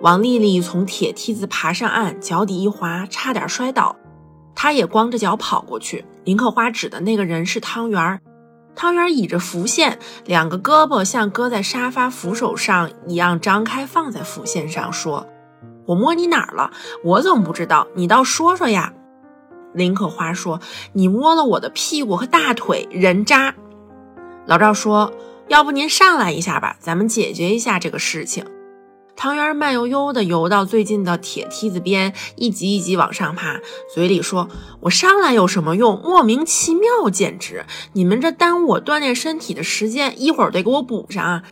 王丽丽从铁梯子爬上岸，脚底一滑，差点摔倒。她也光着脚跑过去。林可花指的那个人是汤圆儿，汤圆倚着浮线，两个胳膊像搁在沙发扶手上一样张开，放在浮线上，说。我摸你哪儿了？我怎么不知道？你倒说说呀！林可花说：“你摸了我的屁股和大腿，人渣。”老赵说：“要不您上来一下吧，咱们解决一下这个事情。”汤圆慢悠悠地游到最近的铁梯子边，一级一级往上爬，嘴里说：“我上来有什么用？莫名其妙，简直！你们这耽误我锻炼身体的时间，一会儿得给我补上啊！”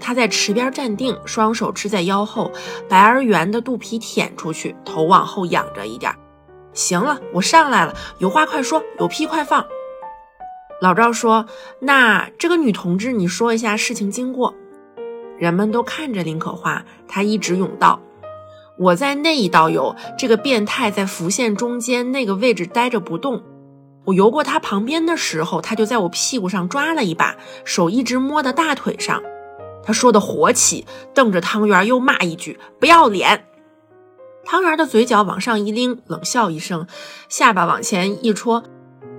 他在池边站定，双手支在腰后，白而圆的肚皮舔出去，头往后仰着一点。行了，我上来了，有话快说，有屁快放。老赵说：“那这个女同志，你说一下事情经过。”人们都看着林可花，她一直涌道：“我在那一道游，这个变态在浮线中间那个位置待着不动。我游过他旁边的时候，他就在我屁股上抓了一把，手一直摸到大腿上。”他说的火起，瞪着汤圆又骂一句：“不要脸！”汤圆的嘴角往上一拎，冷笑一声，下巴往前一戳：“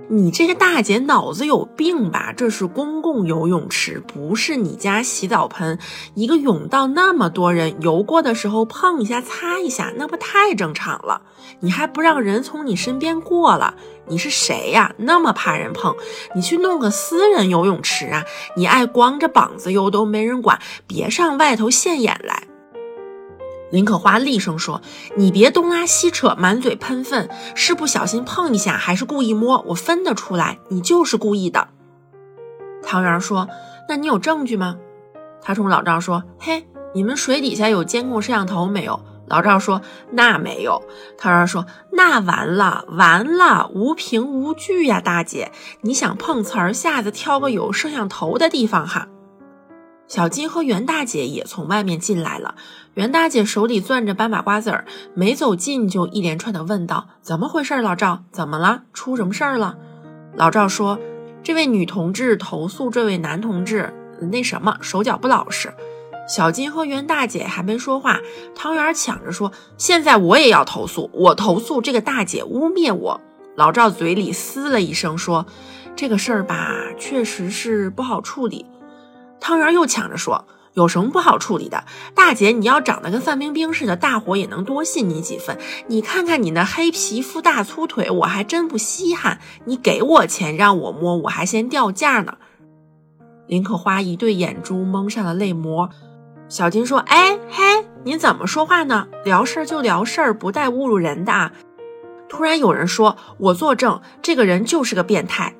你这个大姐脑子有病吧？这是公共游泳池，不是你家洗澡盆。一个泳道那么多人游过的时候碰一下、擦一下，那不太正常了？你还不让人从你身边过了？”你是谁呀？那么怕人碰？你去弄个私人游泳池啊！你爱光着膀子游都没人管，别上外头现眼来。林可花厉声说：“你别东拉西扯，满嘴喷粪，是不小心碰一下，还是故意摸？我分得出来，你就是故意的。”汤圆说：“那你有证据吗？”他冲老赵说：“嘿，你们水底下有监控摄像头没有？”老赵说：“那没有。”汤圆说：“那完了，完了，无凭无据呀，大姐，你想碰瓷儿，下次挑个有摄像头的地方哈。”小金和袁大姐也从外面进来了。袁大姐手里攥着斑马瓜子儿，没走近就一连串的问道：“怎么回事，老赵？怎么了？出什么事儿了？”老赵说：“这位女同志投诉这位男同志那什么，手脚不老实。”小金和袁大姐还没说话，汤圆抢着说：“现在我也要投诉，我投诉这个大姐污蔑我。”老赵嘴里嘶了一声说：“这个事儿吧，确实是不好处理。”汤圆又抢着说：“有什么不好处理的？大姐，你要长得跟范冰冰似的，大伙也能多信你几分。你看看你那黑皮肤、大粗腿，我还真不稀罕。你给我钱让我摸，我还嫌掉价呢。”林可花一对眼珠蒙上了泪膜。小金说：“哎嘿，您怎么说话呢？聊事儿就聊事儿，不带侮辱人的。”突然有人说：“我作证，这个人就是个变态。”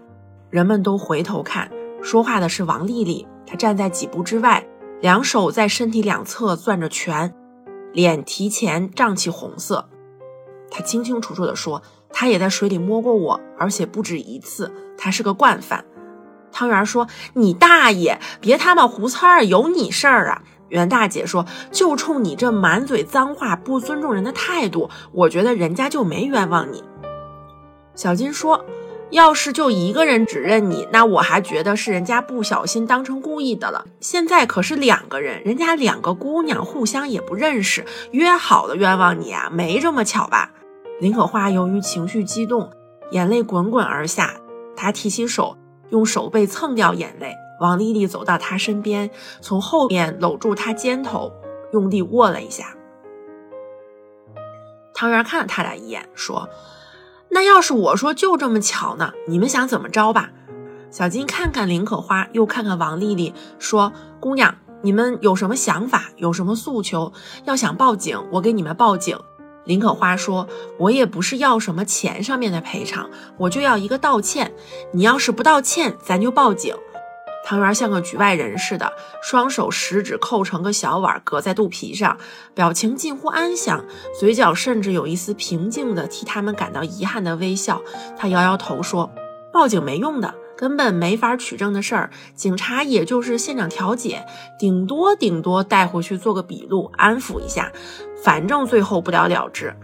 人们都回头看，说话的是王丽丽。她站在几步之外，两手在身体两侧攥着拳，脸提前涨起红色。他清清楚楚地说：“他也在水里摸过我，而且不止一次。他是个惯犯。”汤圆说：“你大爷，别他妈胡诌儿，有你事儿啊！”袁大姐说：“就冲你这满嘴脏话、不尊重人的态度，我觉得人家就没冤枉你。”小金说。要是就一个人指认你，那我还觉得是人家不小心当成故意的了。现在可是两个人，人家两个姑娘互相也不认识，约好了冤枉你啊，没这么巧吧？林可花由于情绪激动，眼泪滚滚而下，她提起手，用手背蹭掉眼泪。王丽丽走到他身边，从后面搂住他肩头，用力握了一下。汤圆看了他俩一眼，说。那要是我说就这么巧呢？你们想怎么着吧？小金看看林可花，又看看王丽丽，说：“姑娘，你们有什么想法？有什么诉求？要想报警，我给你们报警。”林可花说：“我也不是要什么钱上面的赔偿，我就要一个道歉。你要是不道歉，咱就报警。”汤圆像个局外人似的，双手食指扣成个小碗，搁在肚皮上，表情近乎安详，嘴角甚至有一丝平静的替他们感到遗憾的微笑。他摇摇头说：“报警没用的，根本没法取证的事儿。警察也就是现场调解，顶多顶多带回去做个笔录，安抚一下，反正最后不了了之。”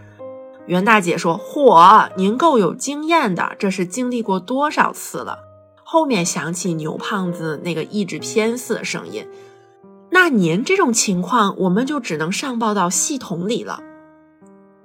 袁大姐说：“嚯，您够有经验的，这是经历过多少次了？”后面响起牛胖子那个意志偏私的声音。那您这种情况，我们就只能上报到系统里了。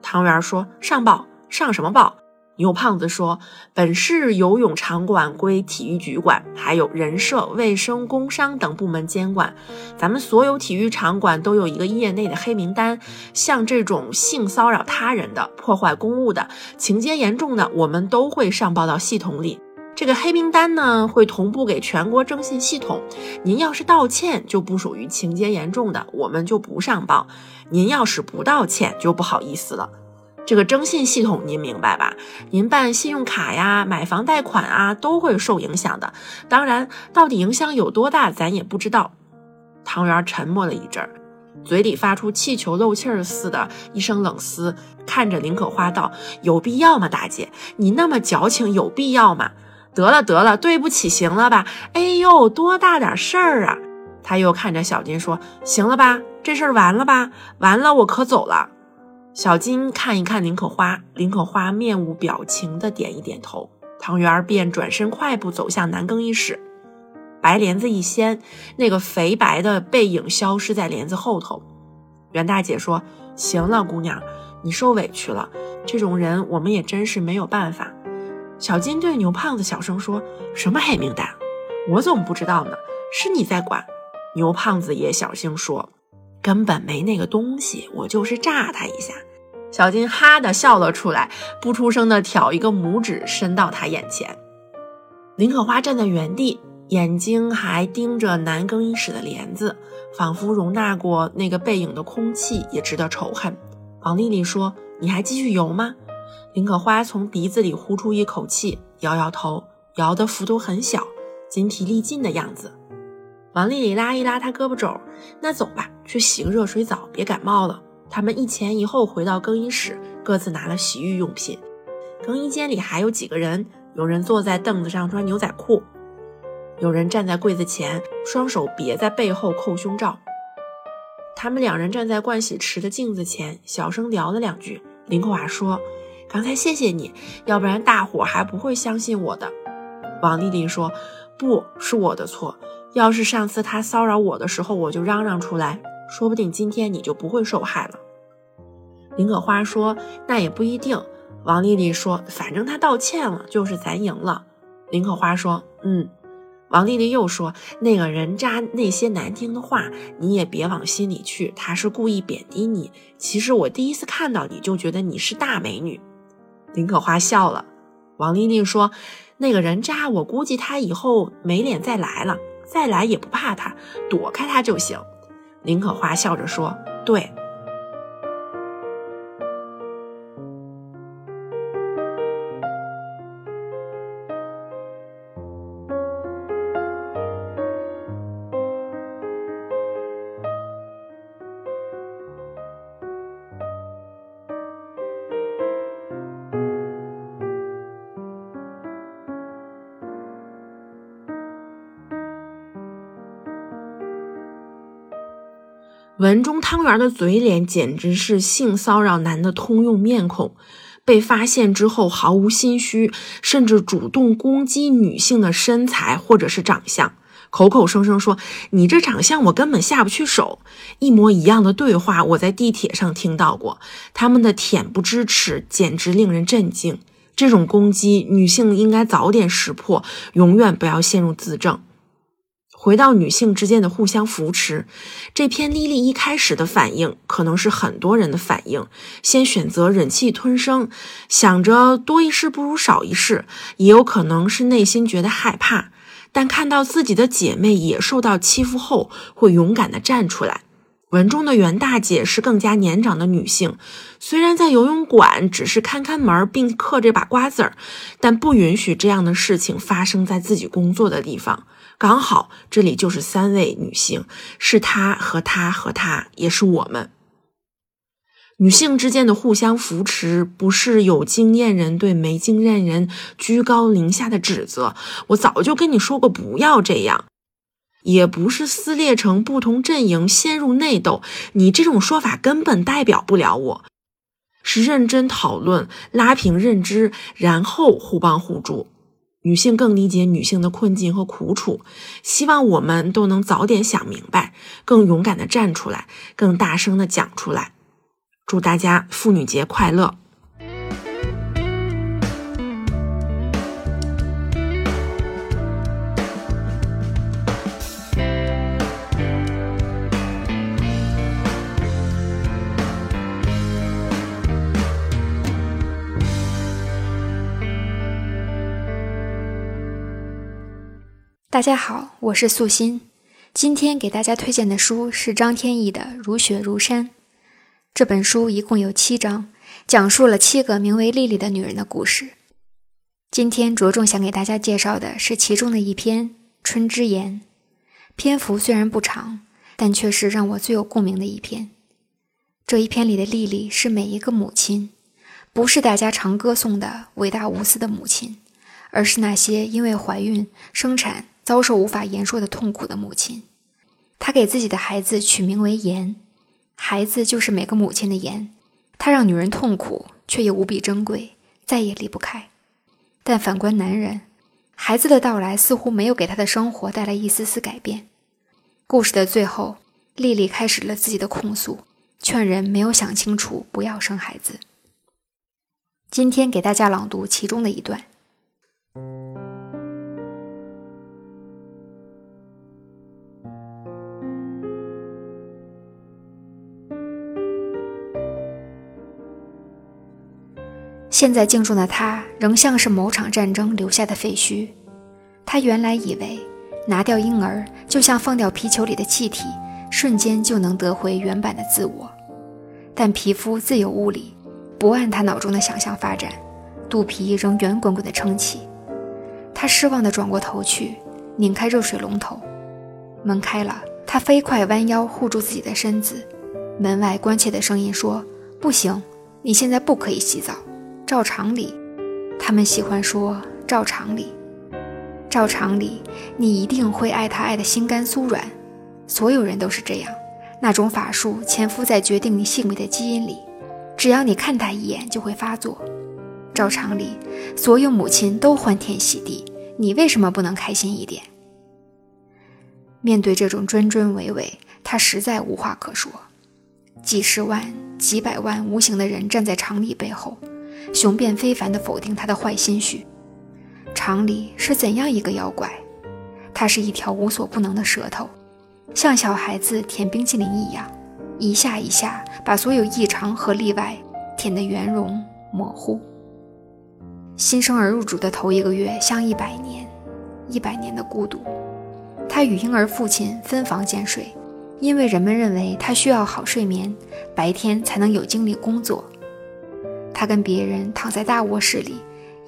汤圆说：“上报上什么报？”牛胖子说：“本市游泳场馆归体育局管，还有人社、卫生、工商等部门监管。咱们所有体育场馆都有一个业内的黑名单，像这种性骚扰他人的、破坏公物的、情节严重的，我们都会上报到系统里。”这个黑名单呢，会同步给全国征信系统。您要是道歉，就不属于情节严重的，我们就不上报。您要是不道歉，就不好意思了。这个征信系统您明白吧？您办信用卡呀、买房贷款啊，都会受影响的。当然，到底影响有多大，咱也不知道。汤圆沉默了一阵儿，嘴里发出气球漏气儿似的一声冷嘶，看着林可花道：“有必要吗，大姐？你那么矫情，有必要吗？”得了得了，对不起，行了吧？哎呦，多大点事儿啊！他又看着小金说：“行了吧，这事儿完了吧？完了，我可走了。”小金看一看林可花，林可花面无表情的点一点头。汤圆便转身快步走向男更衣室，白帘子一掀，那个肥白的背影消失在帘子后头。袁大姐说：“行了，姑娘，你受委屈了。这种人，我们也真是没有办法。”小金对牛胖子小声说：“什么黑名单？我怎么不知道呢？是你在管。”牛胖子也小声说：“根本没那个东西，我就是炸他一下。”小金哈的笑了出来，不出声的挑一个拇指伸到他眼前。林可花站在原地，眼睛还盯着男更衣室的帘子，仿佛容纳过那个背影的空气也值得仇恨。王丽丽说：“你还继续游吗？”林可花从鼻子里呼出一口气，摇摇头，摇的幅度很小，筋疲力尽的样子。王丽丽拉一拉她胳膊肘，那走吧，去洗个热水澡，别感冒了。他们一前一后回到更衣室，各自拿了洗浴用品。更衣间里还有几个人，有人坐在凳子上穿牛仔裤。有人站在柜子前，双手别在背后扣胸罩。他们两人站在盥洗池的镜子前，小声聊了两句。林可华说：“刚才谢谢你，要不然大伙还不会相信我的。”王丽丽说：“不是我的错，要是上次他骚扰我的时候我就嚷嚷出来，说不定今天你就不会受害了。”林可花说：“那也不一定。”王丽丽说：“反正他道歉了，就是咱赢了。”林可花说：“嗯。”王丽丽又说：“那个人渣那些难听的话，你也别往心里去。他是故意贬低你。其实我第一次看到你就觉得你是大美女。”林可花笑了。王丽丽说：“那个人渣，我估计他以后没脸再来了。再来也不怕他，躲开他就行。”林可花笑着说：“对。”文中汤圆的嘴脸简直是性骚扰男的通用面孔，被发现之后毫无心虚，甚至主动攻击女性的身材或者是长相，口口声声说你这长相我根本下不去手。一模一样的对话我在地铁上听到过，他们的恬不知耻简直令人震惊。这种攻击，女性应该早点识破，永远不要陷入自证。回到女性之间的互相扶持，这篇莉莉一开始的反应可能是很多人的反应，先选择忍气吞声，想着多一事不如少一事，也有可能是内心觉得害怕，但看到自己的姐妹也受到欺负后，会勇敢的站出来。文中的袁大姐是更加年长的女性，虽然在游泳馆只是看看门并嗑着把瓜子儿，但不允许这样的事情发生在自己工作的地方。刚好这里就是三位女性，是她和她和她，也是我们。女性之间的互相扶持，不是有经验人对没经验人居高临下的指责。我早就跟你说过，不要这样。也不是撕裂成不同阵营，陷入内斗。你这种说法根本代表不了我。是认真讨论，拉平认知，然后互帮互助。女性更理解女性的困境和苦楚。希望我们都能早点想明白，更勇敢的站出来，更大声的讲出来。祝大家妇女节快乐！大家好，我是素心。今天给大家推荐的书是张天翼的《如雪如山》。这本书一共有七章，讲述了七个名为丽丽的女人的故事。今天着重想给大家介绍的是其中的一篇《春之言》。篇幅虽然不长，但却是让我最有共鸣的一篇。这一篇里的丽丽是每一个母亲，不是大家常歌颂的伟大无私的母亲，而是那些因为怀孕、生产。遭受无法言说的痛苦的母亲，她给自己的孩子取名为“言”，孩子就是每个母亲的言。她让女人痛苦，却又无比珍贵，再也离不开。但反观男人，孩子的到来似乎没有给他的生活带来一丝丝改变。故事的最后，丽丽开始了自己的控诉，劝人没有想清楚不要生孩子。今天给大家朗读其中的一段。现在镜中的他，仍像是某场战争留下的废墟。他原来以为拿掉婴儿，就像放掉皮球里的气体，瞬间就能得回原版的自我。但皮肤自有物理，不按他脑中的想象发展，肚皮仍圆滚滚的撑起。他失望地转过头去，拧开热水龙头，门开了。他飞快弯腰护住自己的身子。门外关切的声音说：“不行，你现在不可以洗澡。”照常理，他们喜欢说“照常理”。照常理，你一定会爱他爱得心肝酥软。所有人都是这样，那种法术潜伏在决定你性命的基因里，只要你看他一眼就会发作。照常理，所有母亲都欢天喜地，你为什么不能开心一点？面对这种谆谆娓娓，他实在无话可说。几十万、几百万无形的人站在常理背后，雄辩非凡地否定他的坏心绪。常理是怎样一个妖怪？它是一条无所不能的舌头，像小孩子舔冰淇淋一样，一下一下把所有异常和例外舔得圆融模糊。新生儿入主的头一个月像一百年，一百年的孤独。他与婴儿父亲分房间睡，因为人们认为他需要好睡眠，白天才能有精力工作。他跟别人躺在大卧室里，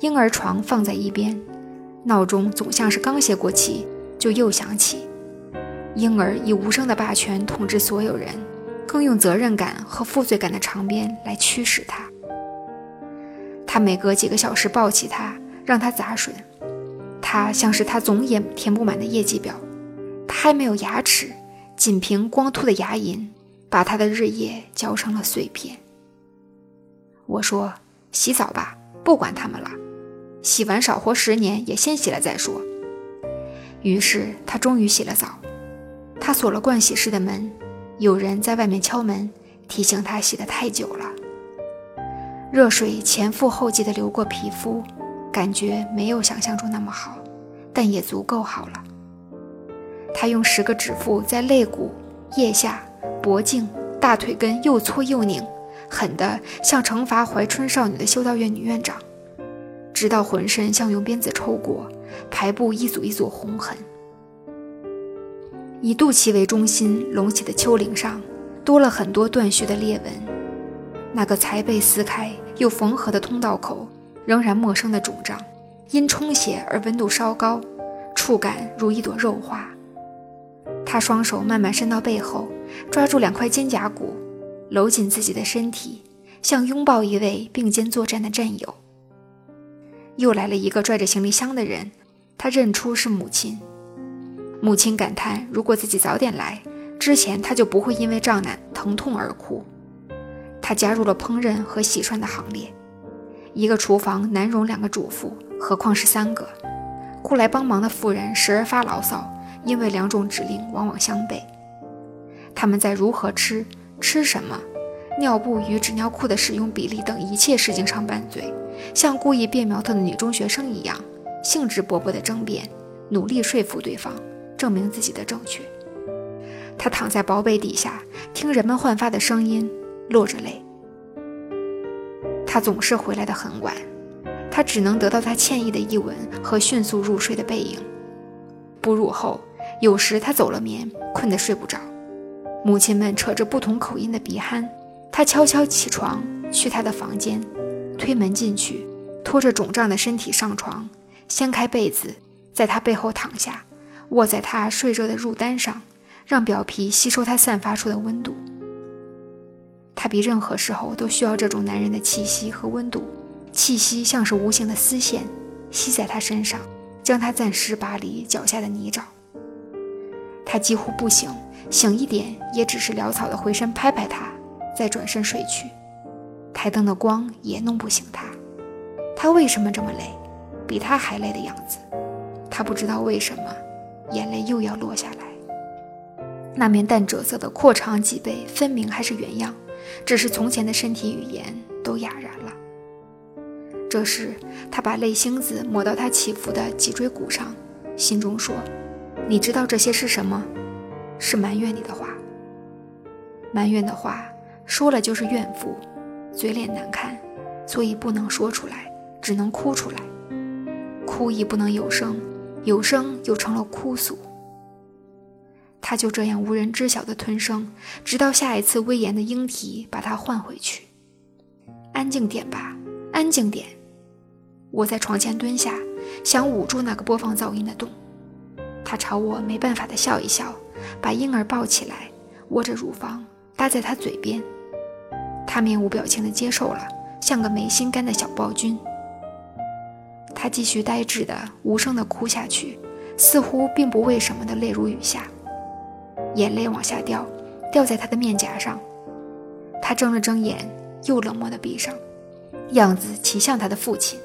婴儿床放在一边，闹钟总像是刚歇过气就又响起。婴儿以无声的霸权统治所有人，更用责任感和负罪感的长鞭来驱使他。他每隔几个小时抱起他，让他砸水。他像是他总也填不满的业绩表。他还没有牙齿，仅凭光秃的牙龈，把他的日夜嚼成了碎片。我说：“洗澡吧，不管他们了。洗完少活十年，也先洗了再说。”于是他终于洗了澡。他锁了盥洗室的门，有人在外面敲门，提醒他洗得太久了。热水前赴后继地流过皮肤，感觉没有想象中那么好，但也足够好了。他用十个指腹在肋骨、腋下、脖颈、大腿根又搓又拧，狠得像惩罚怀春少女的修道院女院长，直到浑身像用鞭子抽过，排布一组一组红痕。以肚脐为中心隆起的丘陵上，多了很多断续的裂纹。那个才被撕开又缝合的通道口，仍然陌生的肿胀，因充血而温度稍高，触感如一朵肉花。他双手慢慢伸到背后，抓住两块肩胛骨，搂紧自己的身体，像拥抱一位并肩作战的战友。又来了一个拽着行李箱的人，他认出是母亲。母亲感叹：如果自己早点来，之前他就不会因为胀奶疼痛而哭。他加入了烹饪和洗涮的行列。一个厨房难容两个主妇，何况是三个？雇来帮忙的妇人时而发牢骚，因为两种指令往往相悖。他们在如何吃、吃什么、尿布与纸尿裤的使用比例等一切事情上拌嘴，像故意变苗头的女中学生一样，兴致勃勃地争辩，努力说服对方，证明自己的正确。他躺在薄被底下，听人们焕发的声音。落着泪，他总是回来的很晚，他只能得到他歉意的一吻和迅速入睡的背影。哺乳后，有时他走了眠，困得睡不着。母亲们扯着不同口音的鼻鼾，他悄悄起床，去他的房间，推门进去，拖着肿胀的身体上床，掀开被子，在他背后躺下，卧在他睡热的褥单上，让表皮吸收他散发出的温度。他比任何时候都需要这种男人的气息和温度，气息像是无形的丝线，吸在他身上，将他暂时拔离脚下的泥沼。他几乎不醒，醒一点也只是潦草的回身拍拍他，再转身睡去。台灯的光也弄不醒他。他为什么这么累？比他还累的样子。他不知道为什么，眼泪又要落下来。那面淡赭色的阔长脊背，分明还是原样。只是从前的身体语言都哑然了。这时，他把泪星子抹到他起伏的脊椎骨上，心中说：“你知道这些是什么？是埋怨你的话。埋怨的话说了就是怨妇，嘴脸难看，所以不能说出来，只能哭出来。哭亦不能有声，有声又成了哭诉。”他就这样无人知晓的吞声，直到下一次威严的鹰啼把他唤回去。安静点吧，安静点。我在床前蹲下，想捂住那个播放噪音的洞。他朝我没办法的笑一笑，把婴儿抱起来，握着乳房搭在他嘴边。他面无表情的接受了，像个没心肝的小暴君。他继续呆滞的、无声的哭下去，似乎并不为什么的泪如雨下，眼泪往下掉，掉在他的面颊上。他睁了睁眼，又冷漠的闭上，样子奇像他的父亲。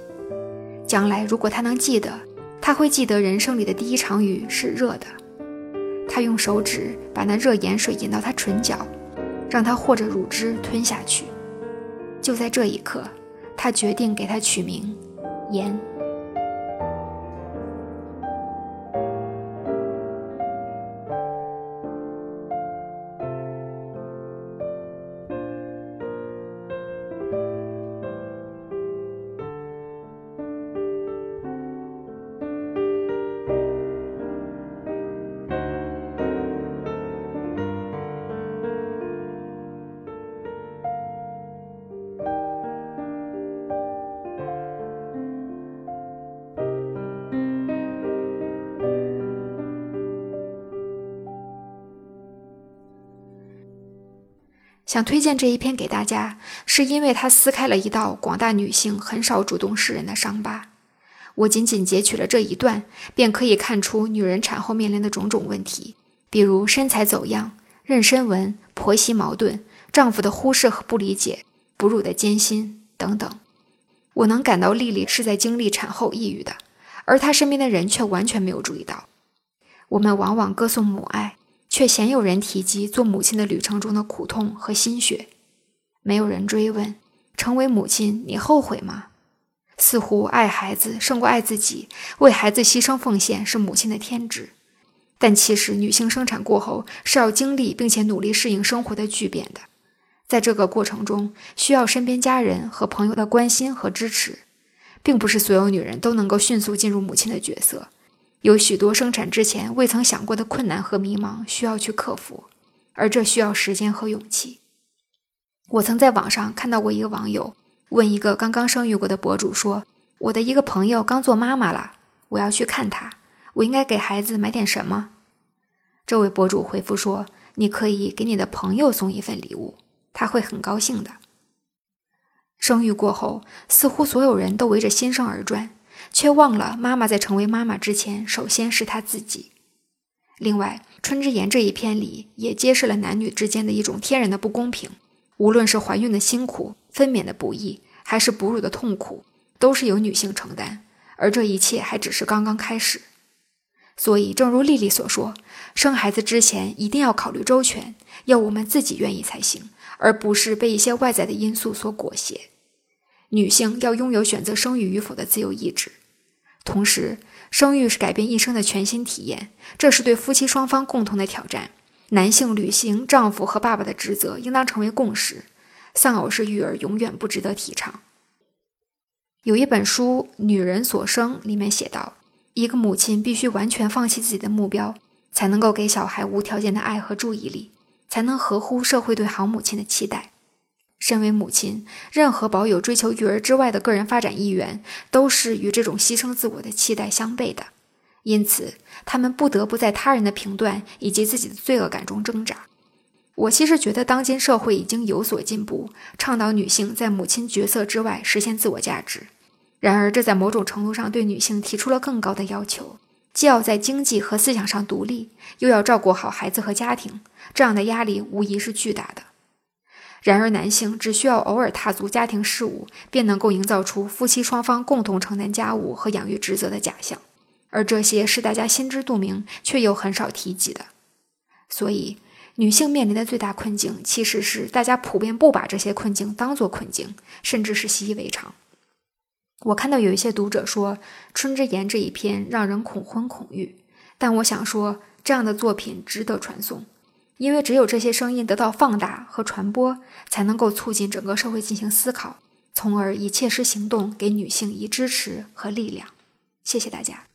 将来如果他能记得，他会记得人生里的第一场雨是热的。他用手指把那热盐水引到他唇角，让他和着乳汁吞下去。就在这一刻，他决定给他取名盐。想推荐这一篇给大家，是因为它撕开了一道广大女性很少主动示人的伤疤。我仅仅截取了这一段，便可以看出女人产后面临的种种问题，比如身材走样、妊娠纹、婆媳矛盾、丈夫的忽视和不理解、哺乳的艰辛等等。我能感到丽丽是在经历产后抑郁的，而她身边的人却完全没有注意到。我们往往歌颂母爱。却鲜有人提及做母亲的旅程中的苦痛和心血，没有人追问：成为母亲，你后悔吗？似乎爱孩子胜过爱自己，为孩子牺牲奉献是母亲的天职。但其实，女性生产过后是要经历并且努力适应生活的巨变的，在这个过程中，需要身边家人和朋友的关心和支持，并不是所有女人都能够迅速进入母亲的角色。有许多生产之前未曾想过的困难和迷茫需要去克服，而这需要时间和勇气。我曾在网上看到过一个网友问一个刚刚生育过的博主说：“我的一个朋友刚做妈妈了，我要去看她，我应该给孩子买点什么？”这位博主回复说：“你可以给你的朋友送一份礼物，他会很高兴的。”生育过后，似乎所有人都围着新生儿转。却忘了，妈妈在成为妈妈之前，首先是她自己。另外，《春之言》这一篇里也揭示了男女之间的一种天然的不公平。无论是怀孕的辛苦、分娩的不易，还是哺乳的痛苦，都是由女性承担。而这一切还只是刚刚开始。所以，正如丽丽所说，生孩子之前一定要考虑周全，要我们自己愿意才行，而不是被一些外在的因素所裹挟。女性要拥有选择生育与否的自由意志。同时，生育是改变一生的全新体验，这是对夫妻双方共同的挑战。男性履行丈夫和爸爸的职责，应当成为共识。丧偶式育儿永远不值得提倡。有一本书《女人所生》里面写道：一个母亲必须完全放弃自己的目标，才能够给小孩无条件的爱和注意力，才能合乎社会对好母亲的期待。身为母亲，任何保有追求育儿之外的个人发展意愿，都是与这种牺牲自我的期待相悖的。因此，他们不得不在他人的评断以及自己的罪恶感中挣扎。我其实觉得，当今社会已经有所进步，倡导女性在母亲角色之外实现自我价值。然而，这在某种程度上对女性提出了更高的要求：既要在经济和思想上独立，又要照顾好孩子和家庭。这样的压力无疑是巨大的。然而，男性只需要偶尔踏足家庭事务，便能够营造出夫妻双方共同承担家务和养育职责的假象，而这些是大家心知肚明却又很少提及的。所以，女性面临的最大困境，其实是大家普遍不把这些困境当作困境，甚至是习以为常。我看到有一些读者说《春之言》这一篇让人恐婚恐育，但我想说，这样的作品值得传颂。因为只有这些声音得到放大和传播，才能够促进整个社会进行思考，从而以切实行动给女性以支持和力量。谢谢大家。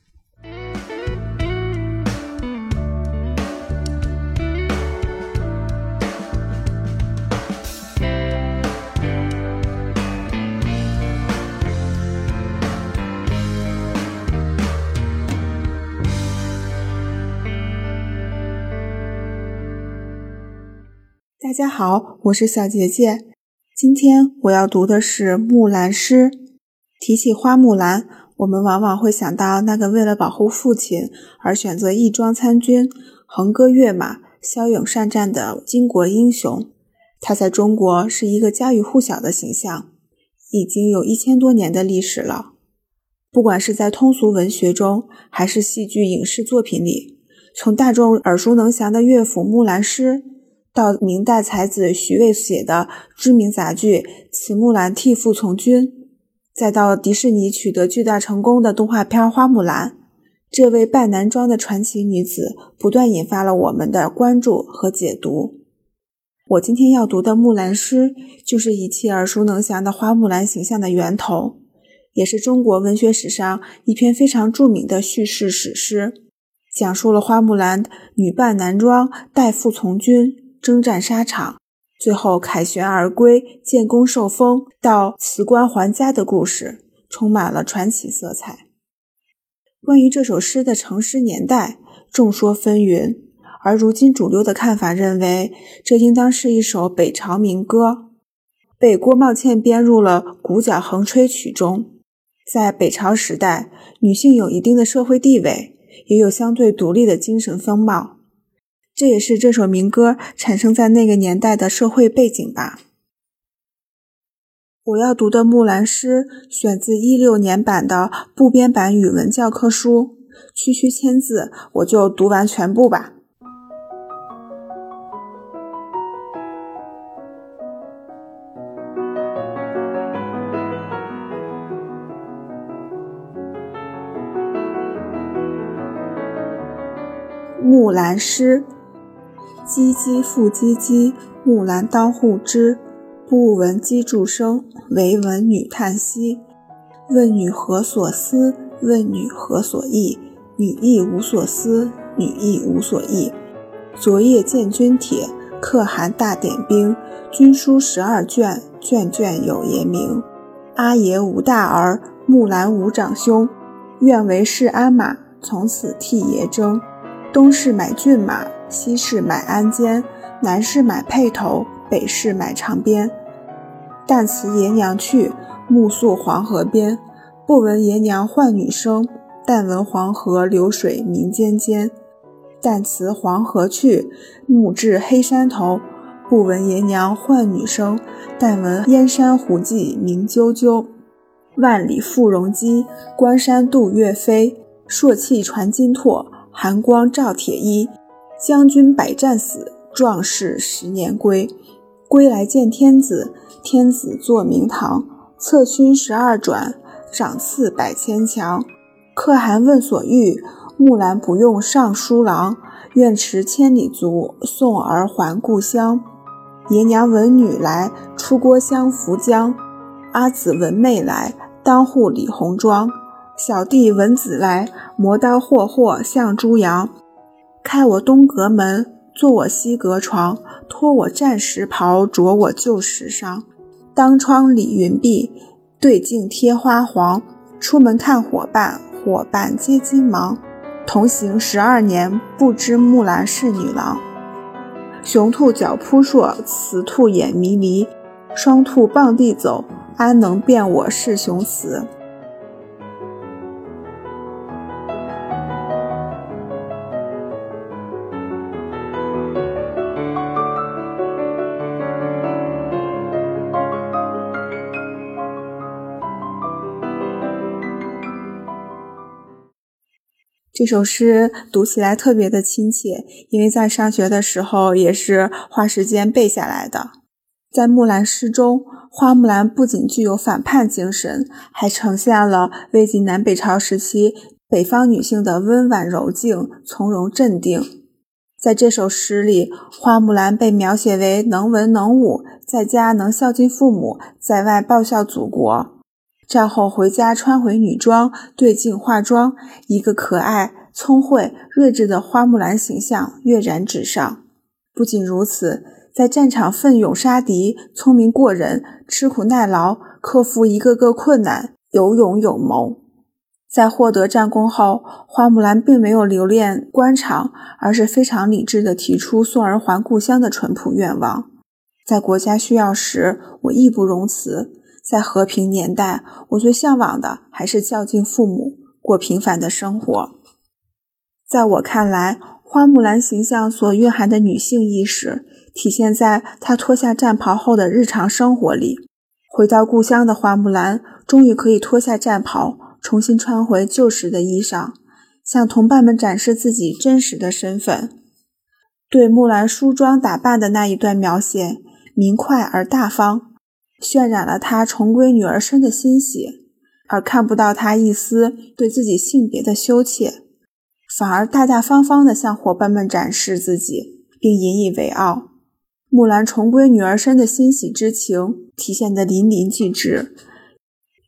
大家好，我是小杰杰。今天我要读的是《木兰诗》。提起花木兰，我们往往会想到那个为了保护父亲而选择义庄参军、横戈跃马、骁勇善战的巾帼英雄。他在中国是一个家喻户晓的形象，已经有一千多年的历史了。不管是在通俗文学中，还是戏剧、影视作品里，从大众耳熟能详的乐府《木兰诗》，到明代才子徐渭写的知名杂剧《慈木兰替父从军》，再到迪士尼取得巨大成功的动画片《花木兰》，这位扮男装的传奇女子，不断引发了我们的关注和解读。我今天要读的《木兰诗》，就是一切耳熟能详的花木兰形象的源头，也是中国文学史上一篇非常著名的叙事史诗，讲述了花木兰女扮男装代父从军、征战沙场，最后凯旋而归、建功受封、到辞官还家的故事，充满了传奇色彩。关于这首诗的成诗年代，众说纷纭。而如今主流的看法认为，这应当是一首北朝民歌，被郭茂倩编入了《古角横吹曲》中。在北朝时代，女性有一定的社会地位，也有相对独立的精神风貌，这也是这首民歌产生在那个年代的社会背景吧。我要读的《木兰诗》选自一六年版的部编版语文教科书，区区千字，我就读完全部吧。木兰诗：唧唧复唧唧，木兰当户织。不闻机杼声，惟闻女叹息。问女何所思？问女何所忆？女亦无所思，女亦无所忆。昨夜见军帖，可汗大点兵。军书十二卷，卷卷有爷名。阿爷无大儿，木兰无长兄。愿为市鞍马，从此替爷征。东市买骏马，西市买鞍鞯，南市买辔头，北市买长鞭。旦辞爷娘去，暮宿黄河边。不闻爷娘唤女声，但闻黄河流水鸣溅溅。旦辞黄河去，暮至黑山头。不闻爷娘唤女声，但闻燕山胡骑鸣啾啾。万里赴戎机，关山度岳飞。朔气传金柝。寒光照铁衣，将军百战死，壮士十年归。归来见天子，天子坐明堂，策勋十二转，赏赐百千强。可汗问所欲，木兰不用尚书郎，愿驰千里足，送儿还故乡。爷娘闻女来，出郭相扶将。阿姊闻妹来，当户理红妆。小弟闻姊来，磨刀霍霍向猪羊。开我东阁门，坐我西阁床，脱我战时袍，着我旧时裳。当窗理云鬓，对镜贴花黄。出门看伙伴，伙伴皆金忙。同行十二年，不知木兰是女郎。雄兔脚扑朔，雌兔眼迷离。双兔傍地走，安能辨我是雄雌？这首诗读起来特别的亲切，因为在上学的时候也是花时间背下来的。在《木兰诗》中，花木兰不仅具有反叛精神，还呈现了魏晋南北朝时期北方女性的温婉柔静、从容镇定。在这首诗里，花木兰被描写为能文能武，在家能孝敬父母，在外报效祖国。战后回家穿回女装，对镜化妆，一个可爱、聪慧、睿智的花木兰形象跃然纸上。不仅如此，在战场奋勇杀敌，聪明过人，吃苦耐劳，克服一个个困难，有勇有谋。在获得战功后，花木兰并没有留恋官场，而是非常理智地提出送儿还故乡的淳朴愿望。在国家需要时，我义不容辞。在和平年代，我最向往的还是孝敬父母，过平凡的生活。在我看来，花木兰形象所蕴含的女性意识，体现在她脱下战袍后的日常生活里。回到故乡的花木兰，终于可以脱下战袍，重新穿回旧时的衣裳，向同伴们展示自己真实的身份。对木兰梳妆打扮的那一段描写，明快而大方，渲染了她重归女儿身的欣喜，而看不到她一丝对自己性别的羞怯。反而大大方方地向伙伴们展示自己，并引以为傲。木兰重归女儿身的欣喜之情体现得淋漓尽致。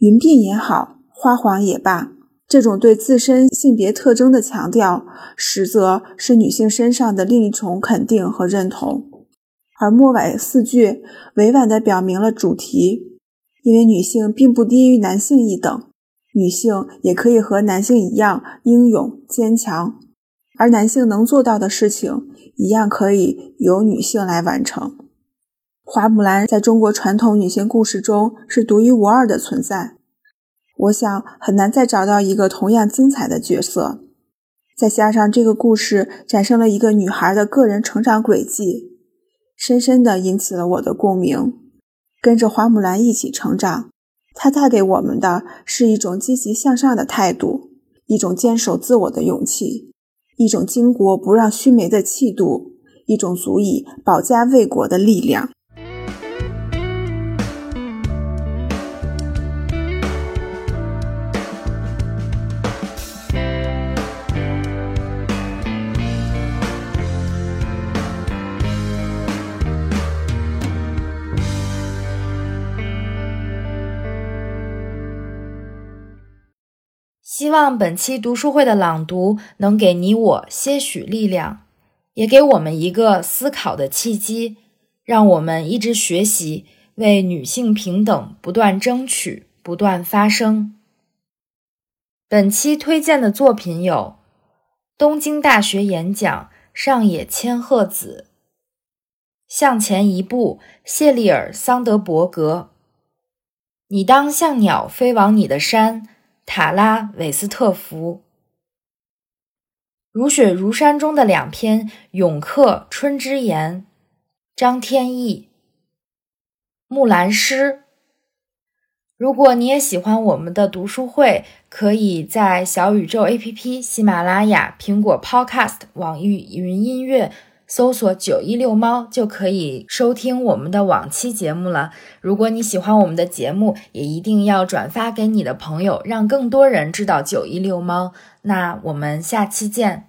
云鬓也好，花黄也罢，这种对自身性别特征的强调，实则是女性身上的另一重肯定和认同。而末尾四句委婉地表明了主题：因为女性并不低于男性一等。女性也可以和男性一样英勇坚强，而男性能做到的事情，一样可以由女性来完成。花木兰在中国传统女性故事中是独一无二的存在，我想很难再找到一个同样精彩的角色。再加上这个故事展示了一个女孩的个人成长轨迹，深深地引起了我的共鸣，跟着花木兰一起成长。它带给我们的是一种积极向上的态度，一种坚守自我的勇气，一种巾帼不让须眉的气度，一种足以保家卫国的力量。希望本期读书会的朗读能给你我些许力量，也给我们一个思考的契机，让我们一直学习，为女性平等不断争取，不断发声。本期推荐的作品有：东京大学演讲上野千鹤子，向前一步，谢利尔桑德伯格。你当像鸟飞往你的山。塔拉韦斯特福，如雪如山中的两篇永客春之言，张天翼，木兰诗。如果你也喜欢我们的读书会，可以在小宇宙 APP、喜马拉雅、苹果 Podcast、网易云音乐。搜索“九一六猫”就可以收听我们的往期节目了。如果你喜欢我们的节目，也一定要转发给你的朋友，让更多人知道“九一六猫”。那我们下期见。